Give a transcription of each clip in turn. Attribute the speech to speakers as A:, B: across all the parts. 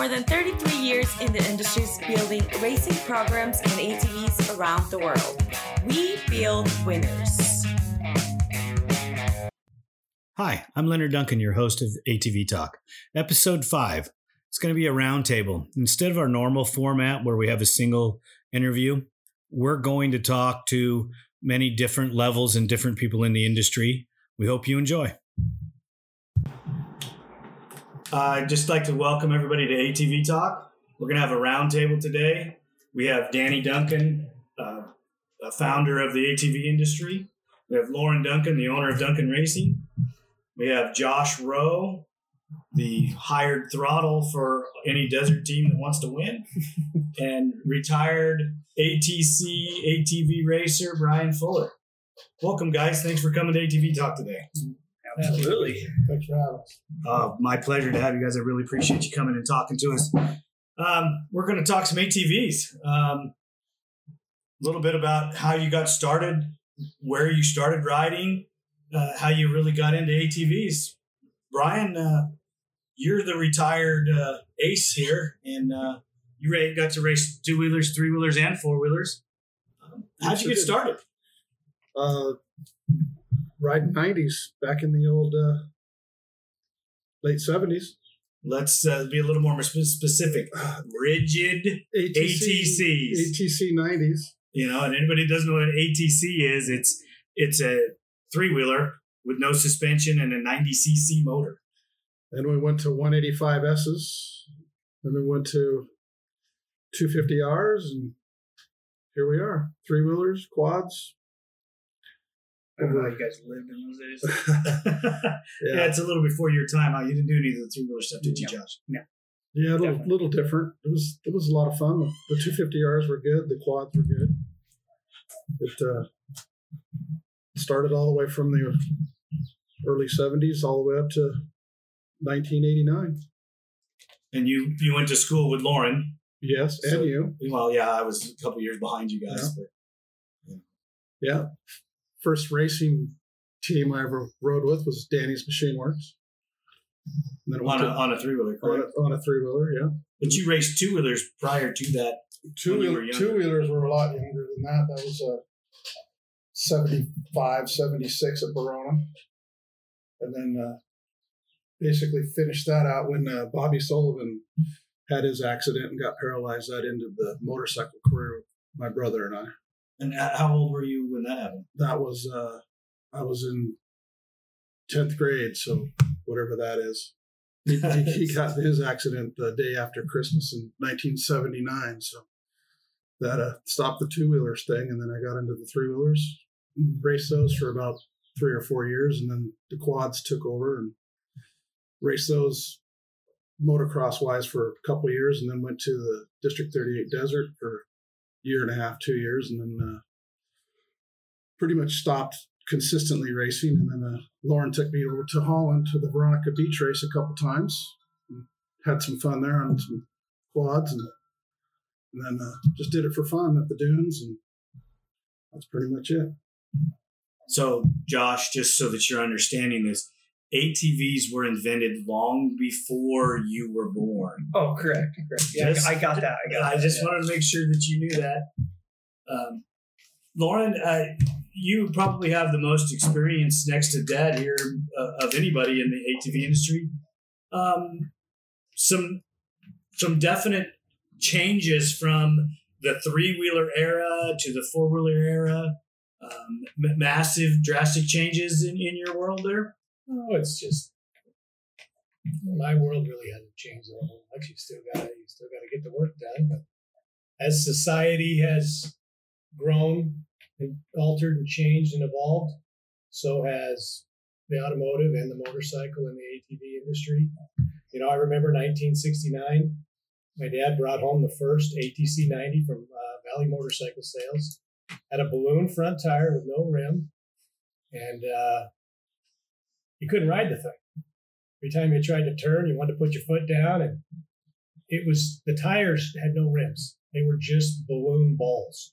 A: More than 33 years in the industries building racing programs and ATVs around the world. We build winners.
B: Hi, I'm Leonard Duncan, your host of ATV Talk. Episode 5. It's going to be a roundtable. Instead of our normal format where we have a single interview, we're going to talk to many different levels and different people in the industry. We hope you enjoy. I'd just like to welcome everybody to ATV Talk. We're going to have a roundtable today. We have Danny Duncan, uh, a founder of the ATV industry. We have Lauren Duncan, the owner of Duncan Racing. We have Josh Rowe, the hired throttle for any desert team that wants to win, and retired ATC ATV racer Brian Fuller. Welcome, guys. Thanks for coming to ATV Talk today.
C: Absolutely. Thanks for having us.
B: Uh, my pleasure to have you guys. I really appreciate you coming and talking to us. Um, we're going to talk some ATVs. Um, a little bit about how you got started, where you started riding, uh, how you really got into ATVs. Brian, uh, you're the retired uh, ace here, and uh, you got to race two wheelers, three wheelers, and four wheelers. Um, how'd you get started?
C: Riding 90s back in the old uh, late 70s.
B: Let's uh, be a little more specific. Rigid ATCs.
C: ATC 90s.
B: You know, and anybody doesn't know what an ATC is, it's it's a three wheeler with no suspension and a 90 cc motor.
C: Then we went to 185Ss. Then we went to 250Rs, and here we are. Three wheelers, quads.
D: I how you guys lived in those days.
B: yeah.
C: Yeah,
B: it's a little before your time. Huh? You didn't do any of the three wheeler stuff, did you,
D: No.
B: Josh?
C: yeah, a little,
D: Definitely.
C: little different. It was it was a lot of fun. The 250Rs were good. The quads were good. It uh, started all the way from the early 70s all the way up to 1989.
B: And you you went to school with Lauren.
C: Yes,
B: So-
C: and you.
B: Well, yeah, I was a couple years behind you guys. But
C: Yeah. First racing team I ever rode with was Danny's Machine Works. And then
B: on a,
C: to-
B: on a three wheeler,
C: on a, on a three wheeler, yeah.
B: But you raced two wheelers prior to that.
C: Two
B: When you were
C: wheel,
B: younger.
C: two wheelers were a lot younger than that. That was a 75, 76 at Verona. And then uh, basically finished that out when uh, Bobby Sullivan had his accident and got paralyzed. That ended the motorcycle career of my brother and I.
B: And how old were you when that happened?
C: That was, uh, I was in 10th grade, so whatever that is. He, he, got his accident the day after Christmas in 1979. So that uh, stopped the two wheelers thing. And then I got into the three wheelers, raced those for about three or four years. And then the quads took over and raced those motocross wise for a couple of years. And then went to the District 38 Desert for year and a half, two years. And then uh, pretty much stopped consistently racing. And then uh, Lauren took me over to Holland to the Veronica Beach race a couple times. Had some fun there on some quads, and, and then uh, just did it for fun at the dunes, and that's pretty much it.
B: So, Josh, just so that you're understanding this, ATVs were invented long before you were born.
D: Oh, correct, correct. Yeah,
B: Just-
D: I got that. I got
B: I
D: that,
B: just
D: yeah.
B: wanted to make sure that you knew that. Um, Lauren, uh, you probably have the most experience next to Dad here uh, of anybody in the ATV industry. Um, some some definite changes from the three wheeler era to the four wheeler era. Um, massive, drastic changes in, in your world there.
D: Oh, it's just my world really hasn't changed whole much. You still got you still got to get the work done. But as society has grown and altered and changed and evolved, so has the automotive and the motorcycle and the ATV industry. You know, I remember 1969. My dad brought home the first ATC 90 from uh, Valley Motorcycle Sales. had a balloon front tire with no rim, and uh, you couldn't ride the thing. Every time you tried to turn, you wanted to put your foot down, and it was the tires had no rims. They were just balloon balls,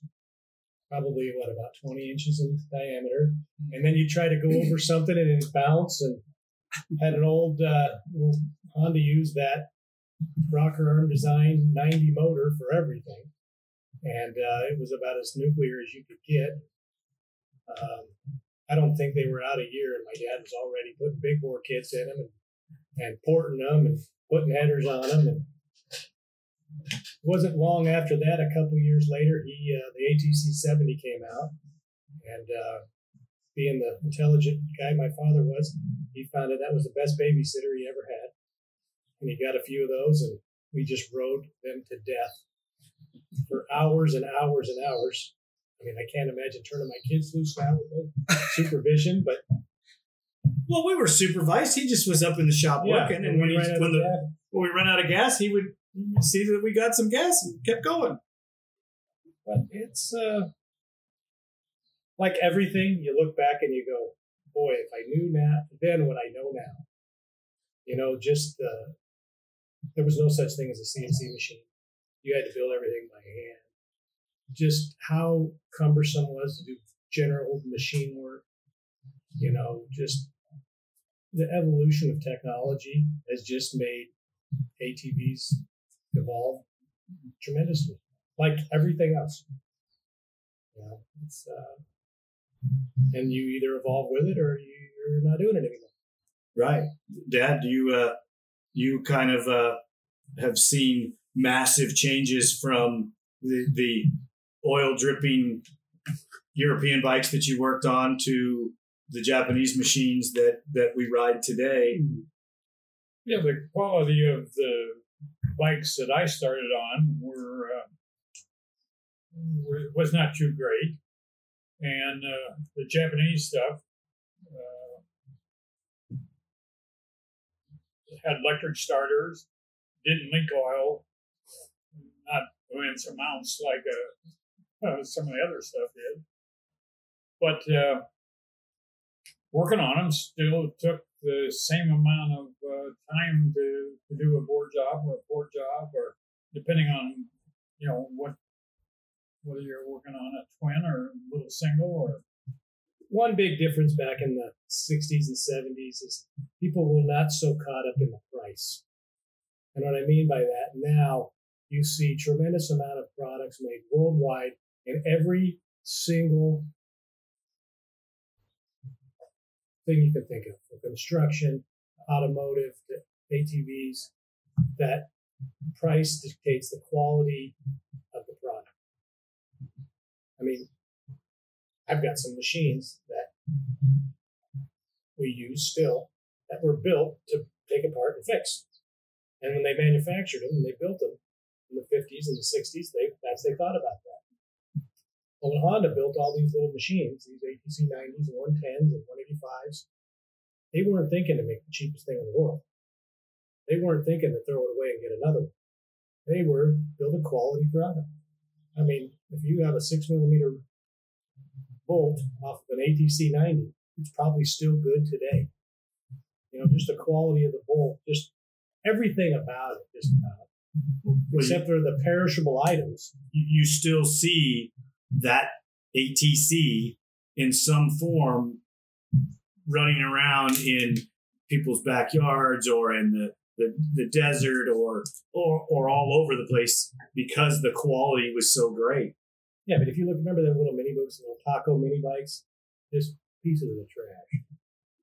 D: probably what about 20 inches in diameter. And then you try to go over something and it bounced. and had an old uh, Honda use that rocker arm design 90 motor for everything. And uh, it was about as nuclear as you could get. Um, I don't think they were out a year, and my dad was already putting big bore kits in them and, and porting them and putting headers on them. And it wasn't long after that, a couple years later, he uh, the ATC 70 came out, and uh, being the intelligent guy my father was, he found that that was the best babysitter he ever had, and he got a few of those, and we just rode them to death for hours and hours and hours. I mean, I can't imagine turning my kids loose now with no supervision, but
B: Well, we were supervised. He just was up in the shop
D: Yeah,
B: working, and when,
D: we
B: he,
D: ran out
B: when
D: of
B: the
D: gas.
B: when we ran out of gas, he would see that we got some gas and kept going.
D: but it's uh, like everything. You look back and you go, "Boy, if I knew now then what I know now." You know, just uh, there was no such thing as a CNC machine. You had to build everything by hand. Just how cumbersome it was to do general machine work. You know, just the evolution of technology has just made ATVs evolve tremendously, like everything else. Know, it's uh, and you either evolve with it or you're not doing it anymore.
B: Right, Dad. Do you uh, you kind of uh, have seen massive changes from the the oil dripping European bikes that you worked on to the Japanese machines that that we ride today?
E: Yeah, the quality of the bikes that I started on were, uh, were was not too great, and uh, the Japanese stuff uh, had electric starters, didn't leak oil, not immense amounts like uh, uh, some of the other stuff did. But uh, working on them still took the same amount of uh, time to, to do a bore job or a port job, or depending on you know what whether you're working on a twin or a little single or
D: One big difference back in the 60s and 70s is people were not so caught up in the price. And what I mean by that, now you see tremendous amount of products made worldwide in every single thing you can think of, from construction, automotive, to ATVs, that price dictates the quality of the product. I mean, I've got some machines that we use still that were built to take apart and fix. And when they manufactured them and they built them in the 50s and the 60s, they that's they thought about that. Well, when Honda built all these little machines, these ATC 90s and 110s and 185s, they weren't thinking to make the cheapest thing in the world. They weren't thinking to throw it away and get another one. They were build a quality product. I mean, if you have a six millimeter bolt off of an ATC 90, it's probably still good today. You know, just the quality of the bolt, just everything about it, just about,
B: Well, you-
D: except for the perishable items.
B: you, you still see that ATC in some form running around in people's backyards or in the, the, the desert or, or or all over the place because the quality was so great.
D: Yeah, but if you look, remember the little mini bikes, little taco mini bikes, just pieces of the trash.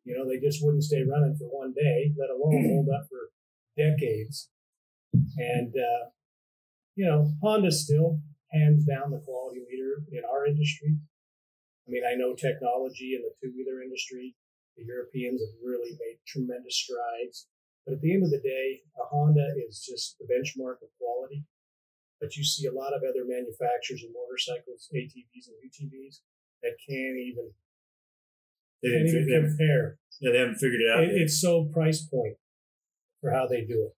D: You know, they just wouldn't stay running for one day, let alone hold up for decades. And uh, you know, Honda's still hands down the quality leader in our industry. I mean, I know technology in the two wheeler industry, the Europeans have really made tremendous strides. But at the end of the day, a Honda is just the benchmark of quality. But you see a lot of other manufacturers of motorcycles, ATVs and UTVs that can't even,
B: They
D: can't even
B: they haven't, they haven't figured it out.
D: It, it's so price point for how they do it,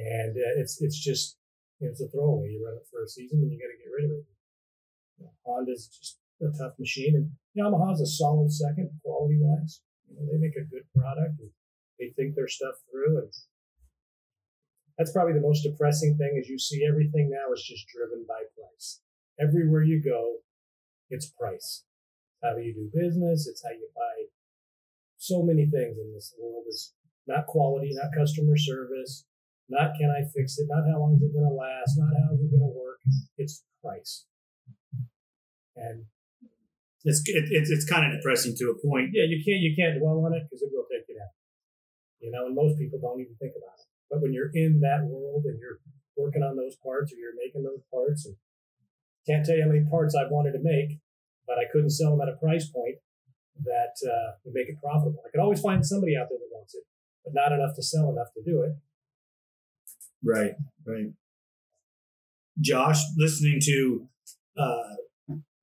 D: and uh, it's it's just it's a throwaway. You run it for a season and you got to get rid of it. You know, Honda's just a tough machine. And Yamaha's a solid second quality wise. You know, they make a good product and they think their stuff through. And that's probably the most depressing thing is you see everything now is just driven by price. Everywhere you go, it's price. How do you do business? It's how you buy so many things in this world is not quality, not customer service, not can I fix it, not how long is it going to last, not how is it going to work. It's price. And
B: it's it, it's it's kind of depressing to a point.
D: Yeah, you can't you can't dwell on it because it will take you down. You know, and most people don't even think about it. But when you're in that world and you're working on those parts or you're making those parts, and can't tell you how many parts I've wanted to make, but I couldn't sell them at a price point that uh, would make it profitable. I could always find somebody out there that wants it, but not enough to sell enough to do it.
B: Right, right. Josh, listening to uh,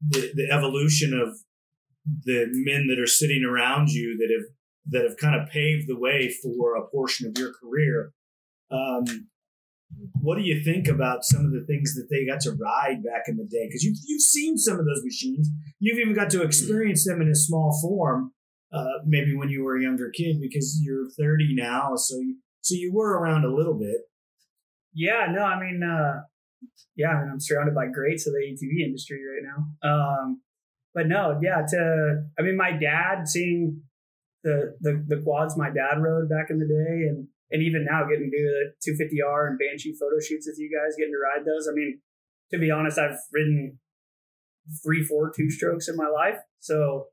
B: the, the evolution of the men that are sitting around you that have that have kind of paved the way for a portion of your career. Um, what do you think about some of the things that they got to ride back in the day? Because you've, you've seen some of those machines. You've even got to experience them in a small form, uh, maybe when you were a younger kid, because you're 30 now. So you, so you were around a little bit.
F: Yeah, no, I mean, uh, yeah, I mean, I'm surrounded by greats of the ATV industry right now. Um, but no, yeah, to I mean, my dad seeing the, the the quads my dad rode back in the day, and and even now getting to do the 250R and Banshee photo shoots with you guys, getting to ride those. I mean, to be honest, I've ridden three, four two strokes in my life, so.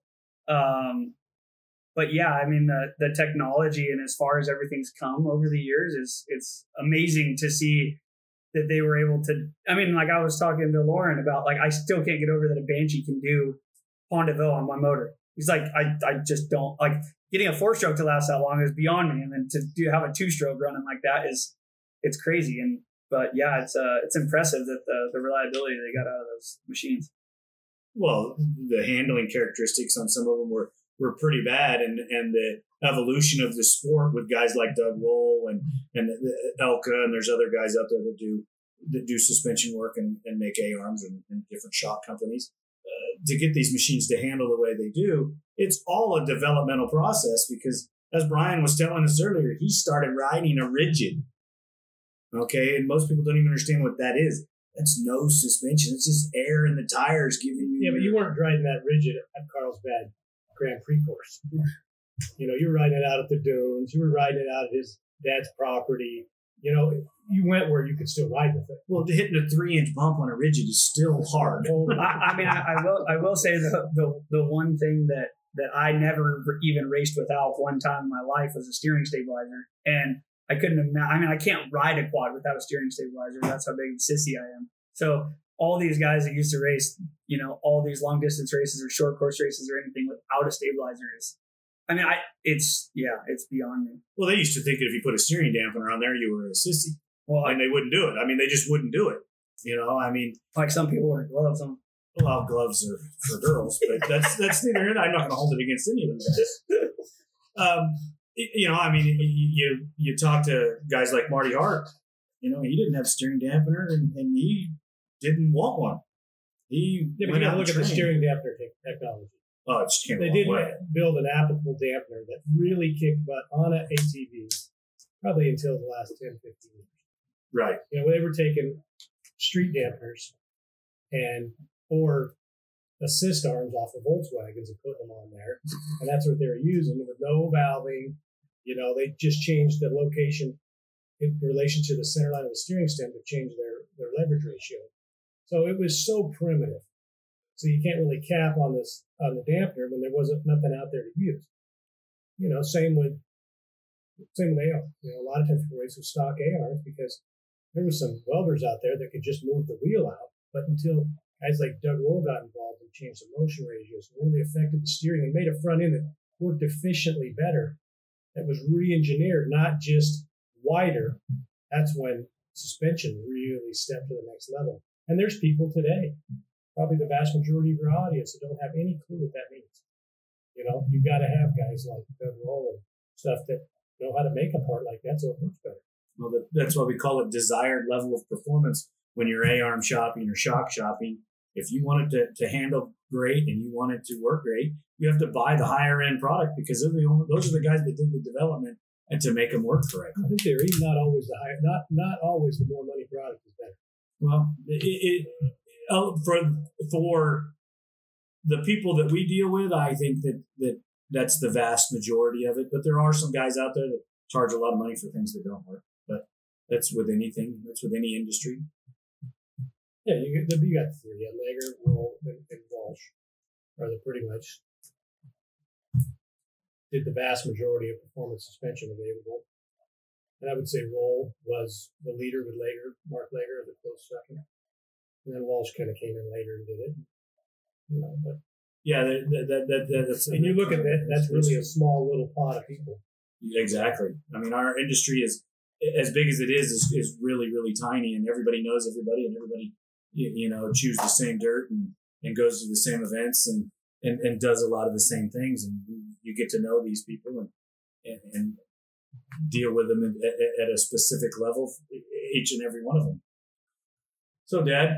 F: Um, but yeah, I mean the the technology and as far as everything's come over the years is it's amazing to see that they were able to. I mean, like I was talking to Lauren about, like I still can't get over that a Banshee can do Pont on one motor. He's like, I, I just don't like getting a four stroke to last that long is beyond me, and then to do have a two stroke running like that is it's crazy. And but yeah, it's uh it's impressive that the the reliability they got out of those machines.
B: Well, the handling characteristics on some of them were were pretty bad, and and the evolution of the sport with guys like Doug Roll and and Elka, and there's other guys out there that do that do suspension work and, and make A arms and, and different shop companies uh, to get these machines to handle the way they do. It's all a developmental process because, as Brian was telling us earlier, he started riding a rigid. Okay, and most people don't even understand what that is. That's no suspension. It's just air in the tires giving you.
D: Yeah, but you weren't riding that rigid at Carlsbad Grand Prix course. You know, you were riding it out at the dunes. You were riding it out at his dad's property. You know, you went where you could still ride with it.
B: Well, hitting a three inch bump on a rigid is still hard.
F: I, I mean, I, I, will I will say the, the the one thing that that I never even raced without one time in my life was a steering stabilizer, and I couldn't imagine. I mean, I can't ride a quad without a steering stabilizer. That's how big of a sissy I am. So all these guys that used to race, you know, all these long distance races or short course races or anything without a stabilizer is I mean, I it's yeah, it's beyond me.
B: Well, they used to think that if you put a steering dampener on there, you were a sissy. Well, and they wouldn't do it. I mean, they just wouldn't do it. You know, I mean,
F: like some people wear gloves on.
B: Well, gloves are for girls, but that's that's neither. I'm not going to hold it against any of them um, you know, I mean, you you talk to guys like Marty Hart. You know, he didn't have steering dampener, and, and he didn't want one. He
D: yeah, but you look at the steering dampener technology.
B: Oh, it just came
D: They did build an applicable dampener that really kicked butt on an ATV, probably until the last 10, 15 years.
B: Right.
D: You know, they were taking street dampeners and or assist arms off of Volkswagens and putting them on there, and that's what they were using with no valving. You know, they just changed the location in relation to the center line of the steering stem to change their their leverage ratio. So it was so primitive. So you can't really cap on this on the dampener when there wasn't nothing out there to use. You know, same with same with AR. You know, a lot of times people race with stock ARs because there were some welders out there that could just move the wheel out, but until guys like Doug Roll got involved and changed the motion ratios and really affected the steering and made a front end that worked efficiently better, that was re-engineered, not just wider. That's when suspension really stepped to the next level. And there's people today probably the vast majority of your audience that don't have any clue what that means. You know, you've got to have guys like Roll and stuff that know how to make a part like that so it works better.
B: Well, that's why we call it desired level of performance when you're A-arm shopping or shock shopping. if you want it to, to handle great and you want it to work great, you have to buy the higher end product because they're the only, those are the guys that did the development and to make them work correctly.
D: In theory, not always the higher, not not always the more money product is better.
B: Well, it, it uh, for for the people that we deal with, I think that that that's the vast majority of it. But there are some guys out there that charge a lot of money for things that don't work. But that's with anything. That's with any industry.
D: Yeah, you, you got three. Laeger, Roll, and, and Walsh. Are the pretty much did the vast majority of performance suspension available. And I would say Roll was the leader with Laeger, Mark Laeger, the close second. And then Walsh kind of came in later and did it. You know, but
B: Yeah, that that that, that, that that's.
D: and you look at that, that's really a small little pot of people.
B: Exactly. I mean, our industry is as big as it is, is, is really, really tiny, and everybody knows everybody, and everybody, you, you know, chews the same dirt and, and goes to the same events and, and, and does a lot of the same things, and you get to know these people and, and deal with them at, at a specific level, each and every one of them. So, Dad,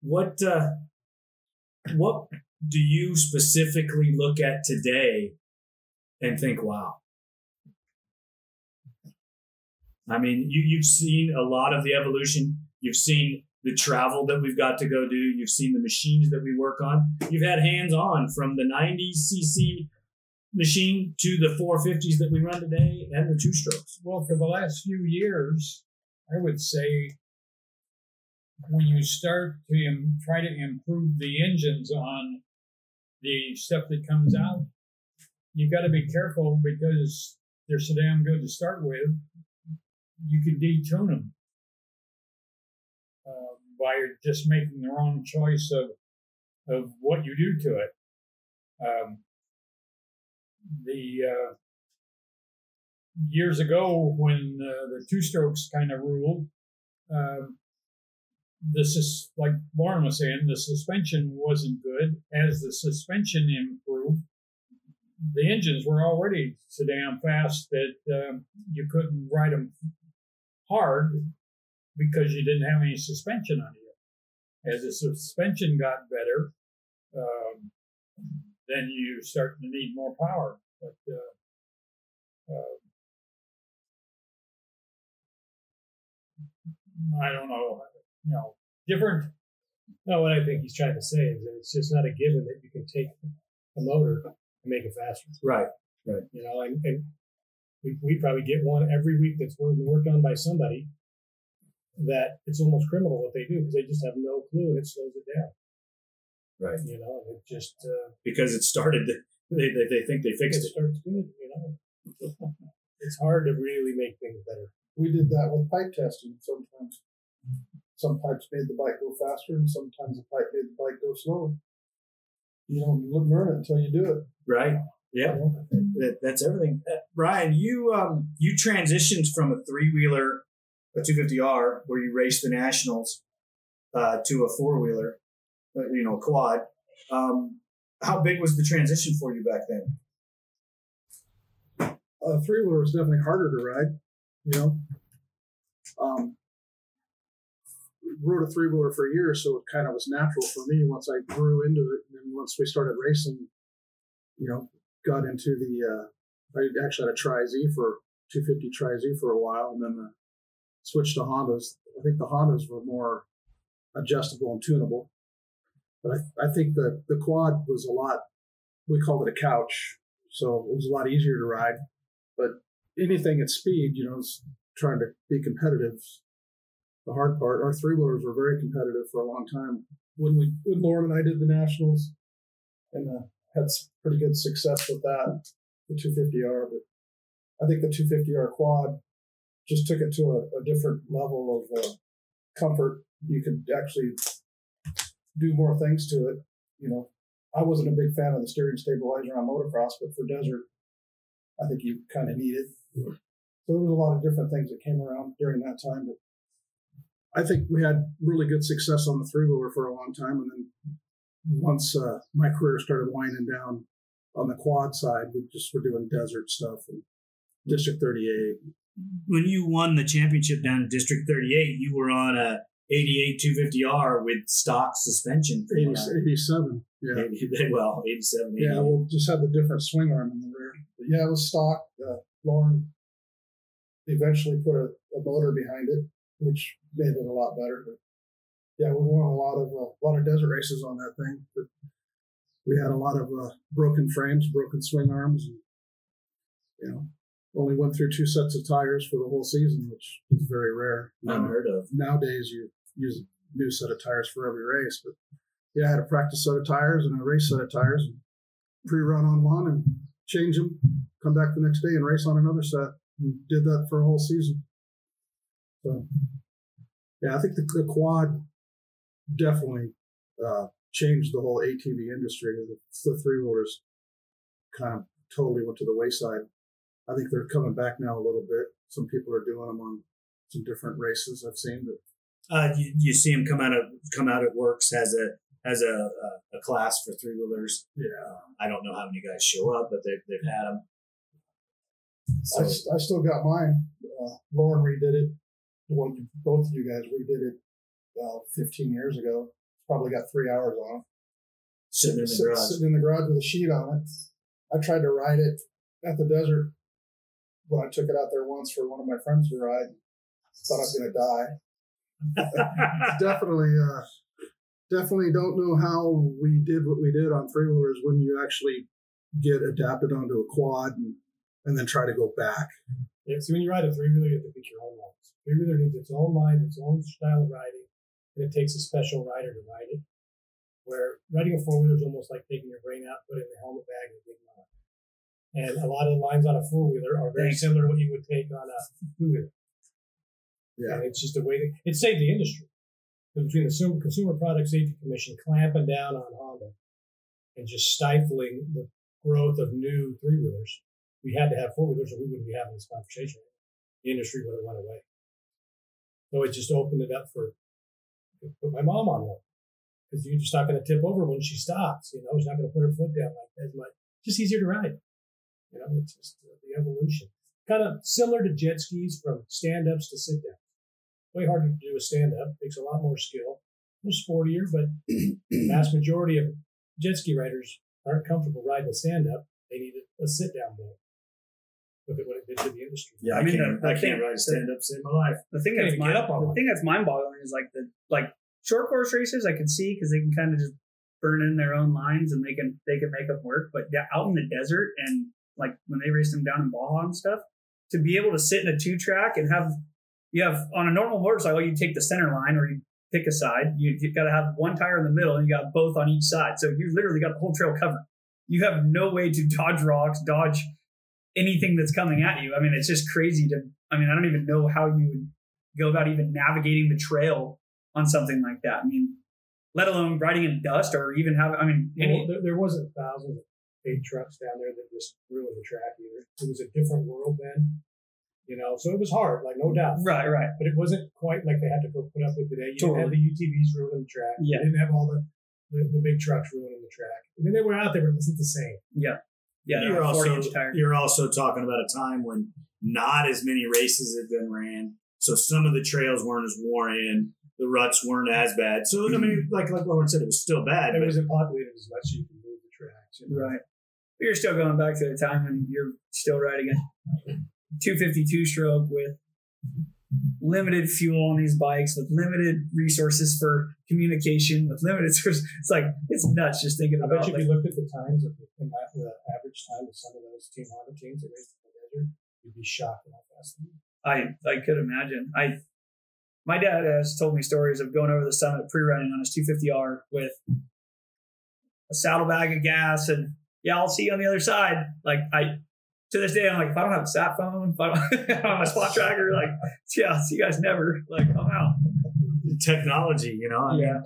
B: what uh, what do you specifically look at today and think, wow? I mean, you, you've seen a lot of the evolution. You've seen the travel that we've got to go do. You've seen the machines that we work on. You've had hands on from the 90 cc machine to the 450s that we run today and the two strokes.
E: Well, for the last few years, I would say when you start to Im- try to improve the engines on the stuff that comes out, you've got to be careful because they're so damn good to start with. You can detune them uh, by just making the wrong choice of of what you do to it. Um, the uh, years ago when uh, the two strokes kind of ruled, um, this is like Lauren was saying, the suspension wasn't good. As the suspension improved, the engines were already so damn fast that um, you couldn't ride them hard because you didn't have any suspension on you. As the suspension got better, um, then you start to need more power. But uh, uh, I don't know, you know, different.
D: No, what I think he's trying to say is that it's just not a given that you can take a motor and make it faster.
B: Right. Right.
D: You know, and, and we, we probably get one every week that's worked, worked on by somebody that it's almost criminal what they do because they just have no clue and it slows it down.
B: Right.
D: You know, it just uh,
B: Because it started, they, they, they think they
D: it
B: fixed it. it.
D: starts good. You know, it's hard to really make things better.
C: We did that with pipe testing sometimes. Some pipes made the bike go faster, and sometimes the pipe made the bike go slower. You don't learn it until you do it.
B: Right. Yeah.
C: you?
B: That, that's everything. Uh, Brian, you um you transitioned from a three wheeler, a 250R, where you raced the nationals, uh, to a four wheeler, uh, you know, quad. Um, how big was the transition for you back then?
C: a three wheeler was definitely harder to ride. You know, um, rode a three wheeler for years, so it kind of was natural for me once I grew into it. And once we started racing, you know, got into the. Uh, I actually had a Tri Z for 250 Tri Z for a while, and then the switched to Hondas. I think the Hondas were more adjustable and tunable. But I, I think the the quad was a lot. We called it a couch, so it was a lot easier to ride but anything at speed, you know, is trying to be competitive. The hard part, our three wheelers were very competitive for a long time. When we, when Lauren and I did the nationals, and uh, had pretty good success with that, the 250R. But I think the 250R quad just took it to a, a different level of uh, comfort. You could actually do more things to it. You know, I wasn't a big fan of the steering stabilizer on motocross, but for desert, I think you kind of need it. So there was a lot of different things that came around during that time. But I think we had really good success on the three wheeler for a long time, and then once uh, my career started winding down on the quad side, we just were doing desert stuff and District 38.
B: When you won the championship down in District 38, you were on a 88 250R with stock suspension. from
C: 80,
B: what I-
C: 87. Yeah.
B: 80 well, 87, 88.
C: Yeah, we'll just have the different swing arm in the rear. But yeah, it was stock. Uh, Lauren eventually put a, a motor behind it, which made it a lot better. But yeah, we won a lot of uh, a lot of desert races on that thing. But we had a lot of uh, broken frames, broken swing arms, and you know, only went through two sets of tires for the whole season, which is very rare.
B: Unheard of.
C: nowadays you use a new set of tires for every race. But yeah, I had a practice set of tires and a race set of tires, and pre-run on one and change them, come back the next day and race on another set. And did that for a whole season. So yeah, I think the, the quad definitely uh, changed the whole ATV industry. The, the three wheelers kind of totally went to the wayside. I think they're coming back now a little bit. Some people are doing them on some different races I've seen, but
B: Uh, you, you see them come out of come out at works as a as a, a, a class for three wheelers.
C: yeah,
B: I don't know how many guys show up, but they've they've had them.
C: I still got mine. Uh, Lauren redid it. Well, you, both of you guys redid it uh, 15 years ago. Probably got three hours on it.
B: sitting in the garage.
C: Sitting in the garage with a sheet on it. I tried to ride it at the desert when I took it out there once for one of my friends to ride. Thought I was going to die. definitely, uh, definitely don't know how we did what we did on three wheelers when you actually get adapted onto a quad and, and then try to go back.
D: Yeah, see, when you ride a three wheeler, you have to pick your own lines. Three wheeler needs its own line, its own style of riding, and it takes a special rider to ride it. Where riding a four wheeler is almost like taking your brain out, put it in the helmet bag, and getting on. And a lot of the lines on a four wheeler are very similar to what you would take on a two wheeler.
C: Yeah.
D: And it's just a way that it saved the industry. Between the Consumer, Consumer Product Safety Commission clamping down on Honda and just stifling the growth of new three wheelers, we had to have four wheelers or we wouldn't be having this conversation. The industry would have went away. So it just opened it up for put my mom on one. Because you're just not going to tip over when she stops. You know, she's not going to put her foot down like as much. Just easier to ride. You know, it's just uh, the evolution. Kind of similar to jet skis from stand ups to sit down. Way harder to do a stand up. Takes a lot more skill. A little sportier, but the vast majority of jet ski riders aren't comfortable riding a stand up. They need a, a sit down boat. Look at what it did to the industry.
B: Yeah, I,
F: I mean,
B: can't.
F: the-
B: I
F: the
B: can't ride stand up save my life.
F: The thing that's mind,
D: up on
F: the
D: one.
F: thing that's mind boggling is like the like short course races I can see because they can kind of just burn in their own lines and they can they can make them work. But yeah, out in the desert and like when they race them down in Baja and stuff, to be able to sit in a two track and have you have on a normal motorcycle oh, you take the center line or you pick a side. You you got to have one tire in the middle and you got both on each side. So you literally got the whole trail covered. You have no way to dodge rocks, dodge anything that's coming at you. I mean, it's just crazy to. I mean, I don't even know how you would go about even navigating the trail on something like that. I mean, let alone riding in dust or even have. I mean,
D: Well,
F: any,
D: there, there wasn't thousands of big trucks down there that just ruined the track either. It was a different world then, you know. So it was hard, like no doubt.
F: right, right.
D: But it wasn't quite like they had to go put up with today. You didn't have the UTVs ruining the track.
F: Yeah.
D: You didn't have all the, the, the big trucks ruining the track. I mean, they were out there, but it wasn't the same.
F: Yeah, yeah.
B: you're also
F: tire.
B: you're also talking about a time when not as many races had been ran, so some of the trails weren't as worn in. The ruts weren't as bad. So I mean, like like Lauren said, it was still bad.
D: It wasn't populated as much, so you can move the tracks. you know.
F: Right. But you're still going back to the time when you're still riding a 252 stroke with limited fuel on these bikes, with limited resources for communication, with limited. It's like it's nuts just thinking
D: I
F: about.
D: bet you if
F: like,
D: you looked at the times of the, the average time of some of those Team Honda teams that raced in the desert, you'd be shocked at how fast they.
F: I I could imagine. I my dad has told me stories of going over the summit pre-running on his 250R with a saddlebag of gas and yeah, I'll see you on the other side. Like I to this day, I'm like, if I don't have a sat phone, if I don't have my spot tracker, like yeah, I'll see you guys never. Like I'm out.
B: technology, you know. I mean,
F: Yeah.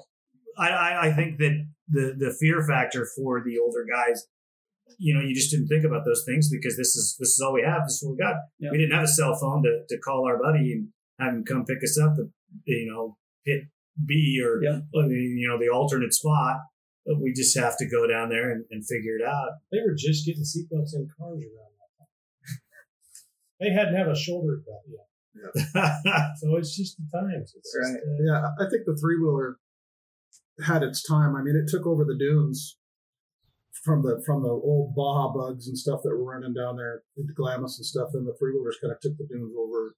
B: I, I, I think that the the fear factor for the older guys, you know, you just didn't think about those things because this is this is all we have. This is what we got.
F: Yeah.
B: We didn't have a cell phone to, to call our buddy and have him come pick us up at you know hit B or
F: Yeah.
B: I mean, you know the alternate spot. But we just have to go down there and, and figure it out.
D: They were just getting seatbelts in cars around that time. they hadn't have a shoulder belt yet. So it's just the times. It's just,
F: Right.
D: uh,
C: Yeah, I think the three wheeler had its time. I mean, it took over the dunes from the from the old Baja bugs and stuff that were running down there, the Glamis and stuff. Then the three wheelers kind of took the dunes over.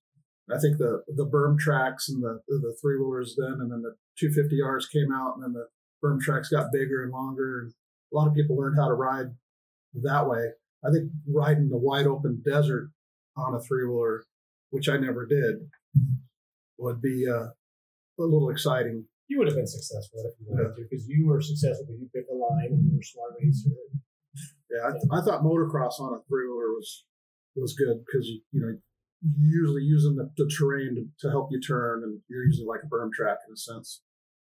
C: I think the the berm tracks and the the three wheelers then, and then the 250Rs came out, and then the berm tracks got bigger and longer, and a lot of people learned how to ride that way. I think riding the wide open desert on a three wheeler, which I never did, would be uh, a little exciting.
D: you would have been successful if you wanted to, because you were successful you picked a line and you were a smart racer.
C: Yeah, I, I thought motocross on a three wheeler was was good because you you know you're usually using the, the terrain to, to help you turn, and you're using like a berm track in a sense.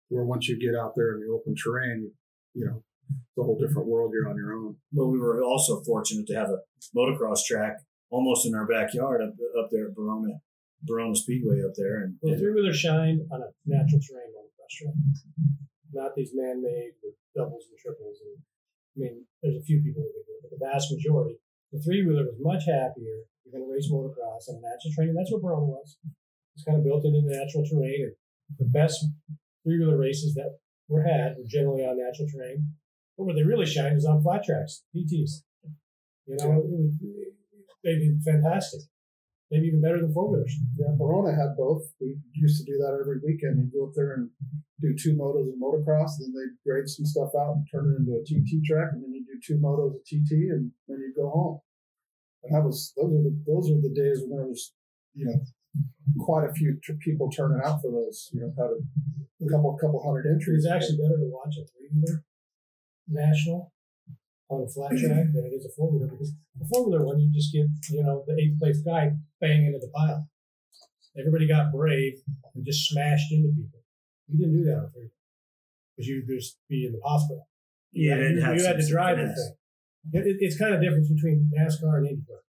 C: Where once you get out there in the open terrain, you know, it's a whole different world. You're on your own.
B: But we were also fortunate to have a motocross track almost in our backyard up, up there at Verona, Verona Speedway up there. And,
D: Well, three wheeler shine on a natural terrain motocross track, not these man made with doubles and triples. And I mean, there's a few people that do it, but the vast majority, the three wheeler was much happier. You're going to race motocross on a natural terrain, and that's what Verona was. It's kind of built into the natural terrain. And the best wheeler races that were had were generally on natural terrain. But where they really shined is on flat tracks, TTs. You know, was, they'd be fantastic. Maybe even better than four wheelers.
C: Yeah, Verona had both. We used to do that every weekend. You go up there and do two motos of motocross, then they'd grade some stuff out and turn it into a TT track, and then you do two motos of TT, and then you go home. And that was those are the those are the days when there was you know quite a few t- people turning out for those. You know, had a, a couple couple hundred entries.
D: It's actually better to watch a three wheeler national on a flat track than it is a four wheeler because a four wheeler one you just get you know the eighth place guy bang into the pile. Everybody got brave and just smashed into people. You didn't do that on three because you'd just be in the hospital.
B: yeah,
D: you,
B: it had
D: you had to drive the thing. It, it- it's kind of difference between NASCAR and IndyCar.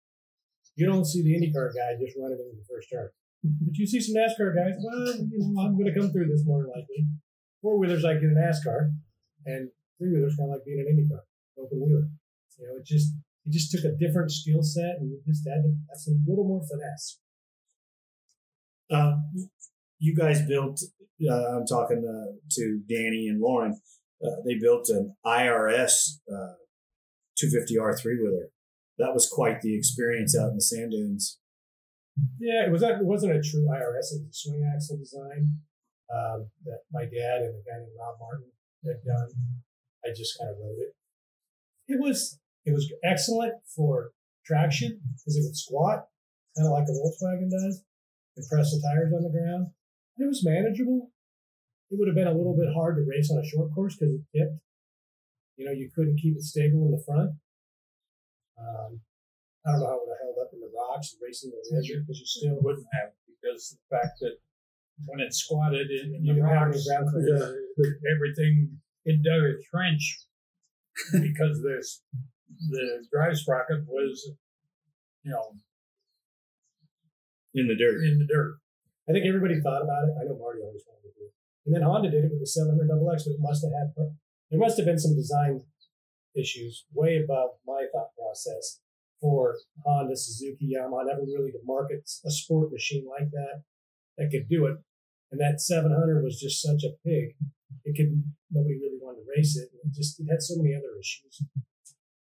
D: You don't see the IndyCar guy just running into the first turn, but you see some NASCAR guys. Well, you know, I'm going to come through this more likely. Four wheelers like in a NASCAR, and three wheelers kind of like being an IndyCar, open wheeler. You know, it just it just took a different skill set, and just had have some little more finesse.
B: Um, you guys built. Uh, I'm talking uh, to Danny and Lauren. Uh, they built an IRS uh, 250R three wheeler. That was quite the experience out in the sand dunes.
D: Yeah, it was it wasn't a true IRS. It was a swing axle design um, that my dad and a guy named Rob Martin had done. I just kind of wrote it. It was it was excellent for traction because it would squat kind of like a Volkswagen does and press the tires on the ground. It was manageable. It would have been a little bit hard to race on a short course because it tipped. You know, you couldn't keep it stable in the front. Um, I don't know how it would have held up in the rocks and racing the desert because you still
E: wouldn't have because the fact that when it squatted in, in
D: You
E: the
D: didn't have any
E: rocks,
D: ground clearance.
E: uh, everything it dug a trench because this the drive sprocket was you know
B: in the dirt.
E: in the dirt.
D: I think everybody thought about it. I know Marty always wanted to do it. And then Honda did it with the 700 double X, but it must have had, there must have been some design issues way above my thought process for Honda, Suzuki, Yamaha, never really to market a sport machine like that that could do it. And that 700 was just such a pig. It could, nobody really wanted to race it. It just, it had so many other issues.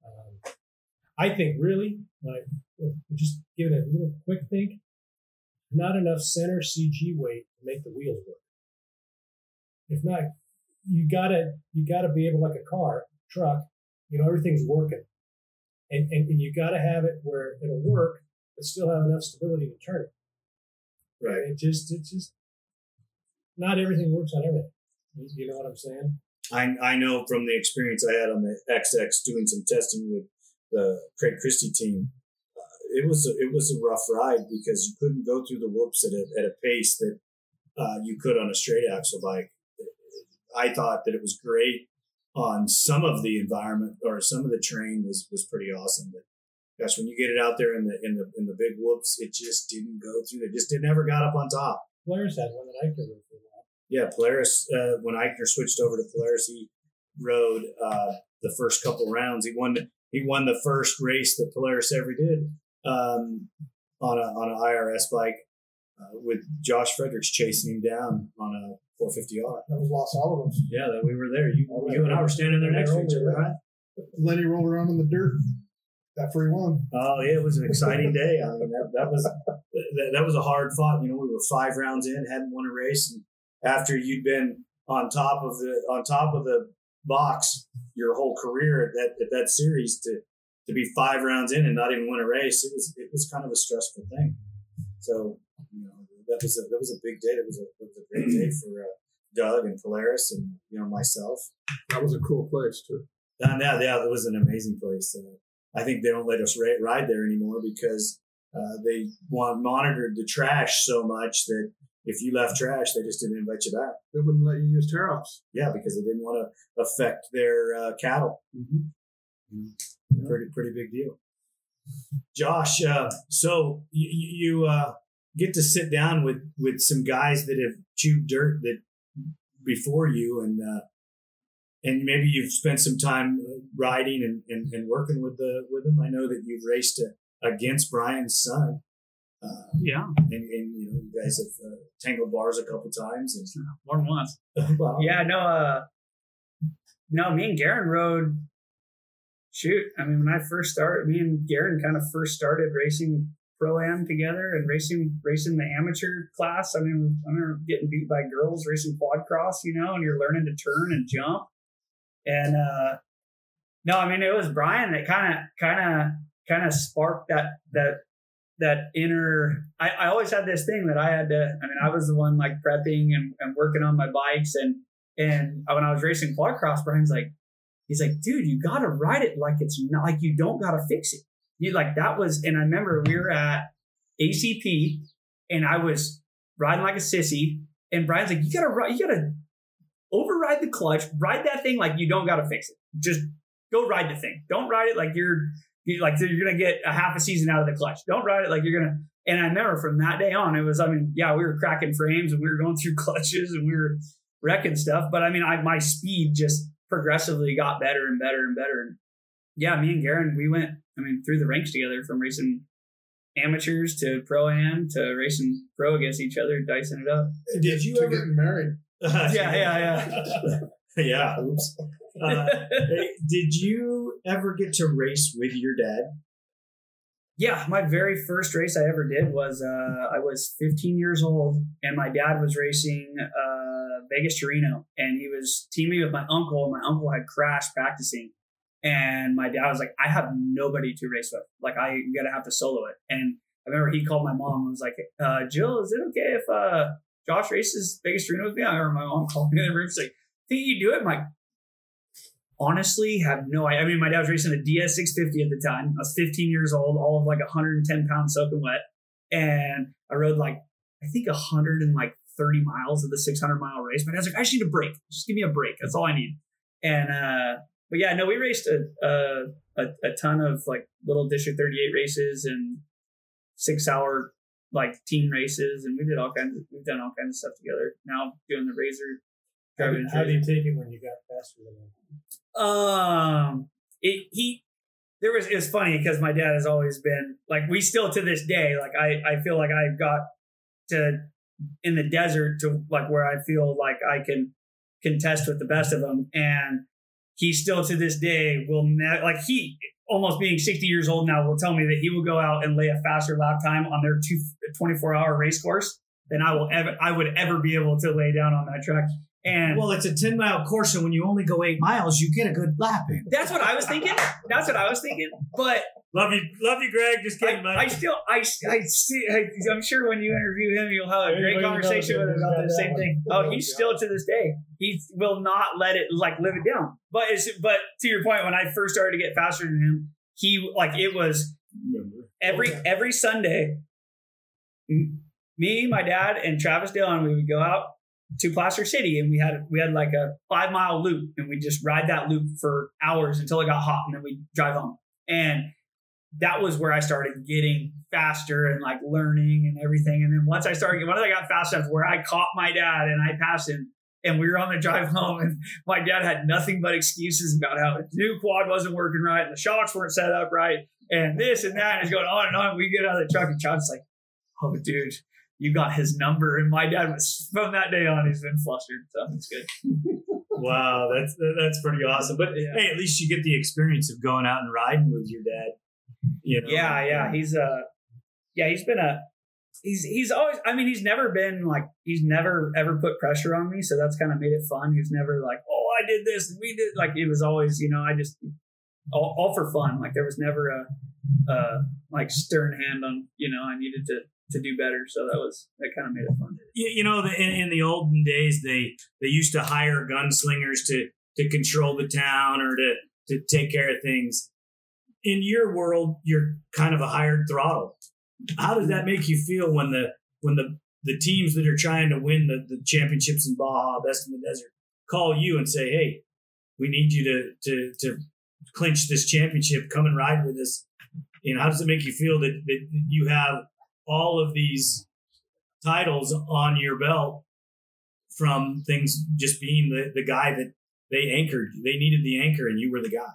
D: Um, I think really, like, just giving it a little quick think, not enough center CG weight to make the wheels work. If not, you gotta you gotta be able like a car, truck, you know, everything's working. And, and, and you gotta have it where it'll work, but still have enough stability to turn it.
B: Right.
D: It just it just not everything works on everything. You- You know what I'm saying?
B: I, I know from the experience I had on the XX doing some testing with the Craig Christie team, uh, it was a, it was a rough ride because you couldn't go through the whoops at a, at a pace that uh, you could on a straight axle bike. I thought that it was great on some of the environment or some of the terrain was was pretty awesome. But gosh, when you get it out there in the in the in the big whoops, it just didn't go through. It just it never got up on top.
D: Polaris had one that I could rode for while.
B: Yeah, Polaris. Uh, when Eichner switched over to Polaris, he rode uh, the first couple rounds. He won. He won the first race that Polaris ever did um, on a on an IRS bike. uh, with Josh Fredericks chasing him down on a 450R.
C: That was Los Alamos.
B: Yeah, that we were there. You, you and I were standing there next to each other, right?
C: Lenny rolled around in the dirt after he won.
B: Oh yeah, it was an exciting day. I mean, that, that was that, that was a hard fought. You know, we were five rounds in, hadn't won a race, and after you'd been on top of the on top of the box your whole career at that at that series to to be five rounds in and not even win a race, it was it was kind of a stressful thing. So you know that was a that was a big day. That was a that was a great day for uh, Doug and Polaris and you know myself.
C: That was a cool place too.
B: And yeah, yeah, it was an amazing place. Uh, I think they don't let us ra- ride there anymore because uh, they want monitored the trash so much that if you left trash, they just didn't invite you back.
C: They wouldn't let you use tear offs.
B: Yeah, because they didn't want to affect their uh, cattle.
C: Mm-hmm.
B: Pretty pretty big deal. Josh, uh, so you, you uh, get to sit down with with some guys that have chewed dirt that before you, and uh, and maybe you've spent some time riding and, and, and working with the with them. I know that you've raced uh, against Brian's son. Uh,
F: Yeah,
B: and, and you know you guys have uh, tangled bars a couple times and
F: more than once.
B: wow.
F: Yeah, no, uh, no, me and Garen rode. Shoot, I mean, when I first started, me and Garen kind of first started racing pro am together and racing racing the amateur class. I mean, I remember getting beat by girls racing quad cross, you know, and you're learning to turn and jump. And uh no, I mean, it was Brian that kind of kind of kind of sparked that that that inner I, I always had this thing that I had to I mean I was the one like prepping and, and working on my bikes and and when I was racing quad cross, Brian's like he's like, dude, you gotta ride it like it's not like you don't gotta fix it. You like that was and I remember we were at ACP and I was riding like a sissy and Brian's like, you gotta ride you gotta override the clutch, ride that thing like you don't gotta fix it. Just go ride the thing. Don't ride it like you're you like you're gonna get a half a season out of the clutch. Don't ride it like you're gonna. And I remember from that day on, it was. I mean, yeah, we were cracking frames and we were going through clutches and we were wrecking stuff. But I mean, I my speed just progressively got better and better and better. And yeah, me and Garen, we went. I mean, through the ranks together from racing amateurs to pro am to racing pro against each other, dicing it up.
B: Did you ever?
C: get married?
F: Yeah, yeah, yeah.
B: yeah. Oops. Uh, did you ever get to race with your dad?
F: Yeah, my very first race I ever did was uh, I was 15 years old, and my dad was racing uh, Vegas to Reno, and he was teaming with my uncle. And my uncle had crashed practicing, and my dad was like, "I have nobody to race with. Like, I'm gonna have to solo it." And I remember he called my mom and was like, uh, "Jill, is it okay if uh, Josh races Vegas to Reno with me?" I remember my mom called me in the room, she's like, "Think you do it?" I'm like, honestly have no idea. I mean, my dad was racing a DS 650 at the time. I was 15 years old, all of like 110 pounds soaking wet. And I rode like, I think 100 and like 30 miles of the 600 mile race. My dad's like, I just need a break. Just give me a break. That's all I need. And, uh, but yeah, no, we raced a, a, a, ton of like little District 38 races and six hour like team races. And we did all kinds of, we've done all kinds of stuff together. Now doing the Razor.
D: How did, how did you take it when you got faster than him?
F: Um, it, he, there was, it was funny because my dad has always been like, we still to this day, like, I, I feel like I got to in the desert to like where I feel like I can contest with the best of them. And he still to this day will never, like, he almost being 60 years old now will tell me that he will go out and lay a faster lap time on their two, 24 hour race course than I will ever, I would ever be able to lay down on that track. And
B: Well, it's a 10 mile course, and when you only go eight miles, you get a good lap in.
F: that's what I was thinking. That's what I was thinking. But
B: Love you, love you, Greg. Just
F: I,
B: kidding, buddy.
F: I still, I, I see. I, I'm sure when you interview him, you'll have a great conversation with him about the same thing. Oh, he's still to this day. He will not let it like live it down. But it's but to your point, when I first started to get faster than him, he like it was every every Sunday. Me, my dad, and Travis Dillon, we would go out to Plaster City, and we had we had like a five mile loop, and we just ride that loop for hours until it got hot, and then we drive home. And that was where I started getting faster and like learning and everything. And then once I started, once I got fast enough where I caught my dad and I passed him, and we were on the drive home, and my dad had nothing but excuses about how his new quad wasn't working right, and the shocks weren't set up right, and this and that, and it's going on and on. We get out of the truck, and John's like, "Oh, dude." you got his number. And my dad was from that day on, he's been flustered. So it's good.
B: Wow, that's that's pretty awesome. But
F: Yeah.
B: hey, at least you get the experience of going out and riding with your dad. You know?
F: Yeah, yeah. He's a yeah, he's been a he's he's always I mean, he's never been like he's never ever put pressure on me, so that's kind of made it fun. He's never like, Oh, I did this we did like it was always, you know, I just all, all for fun. Like there was never a uh like stern hand on, you know, I needed to to do better. So that was that kind of made it fun.
B: you, you know, the, in, in the olden days, they they used to hire gunslingers to to control the town or to to take care of things. In your world, you're kind of a hired throttle. How does that make you feel when the when the the teams that are trying to win the, the championships in Baja, Best in the Desert, call you and say, "Hey, we need you to to to clinch this championship. Come and ride with us." You know, how does it make you feel that, that you have all of these titles on your belt from things just being the, the guy that they anchored. They needed the anchor and you were the guy.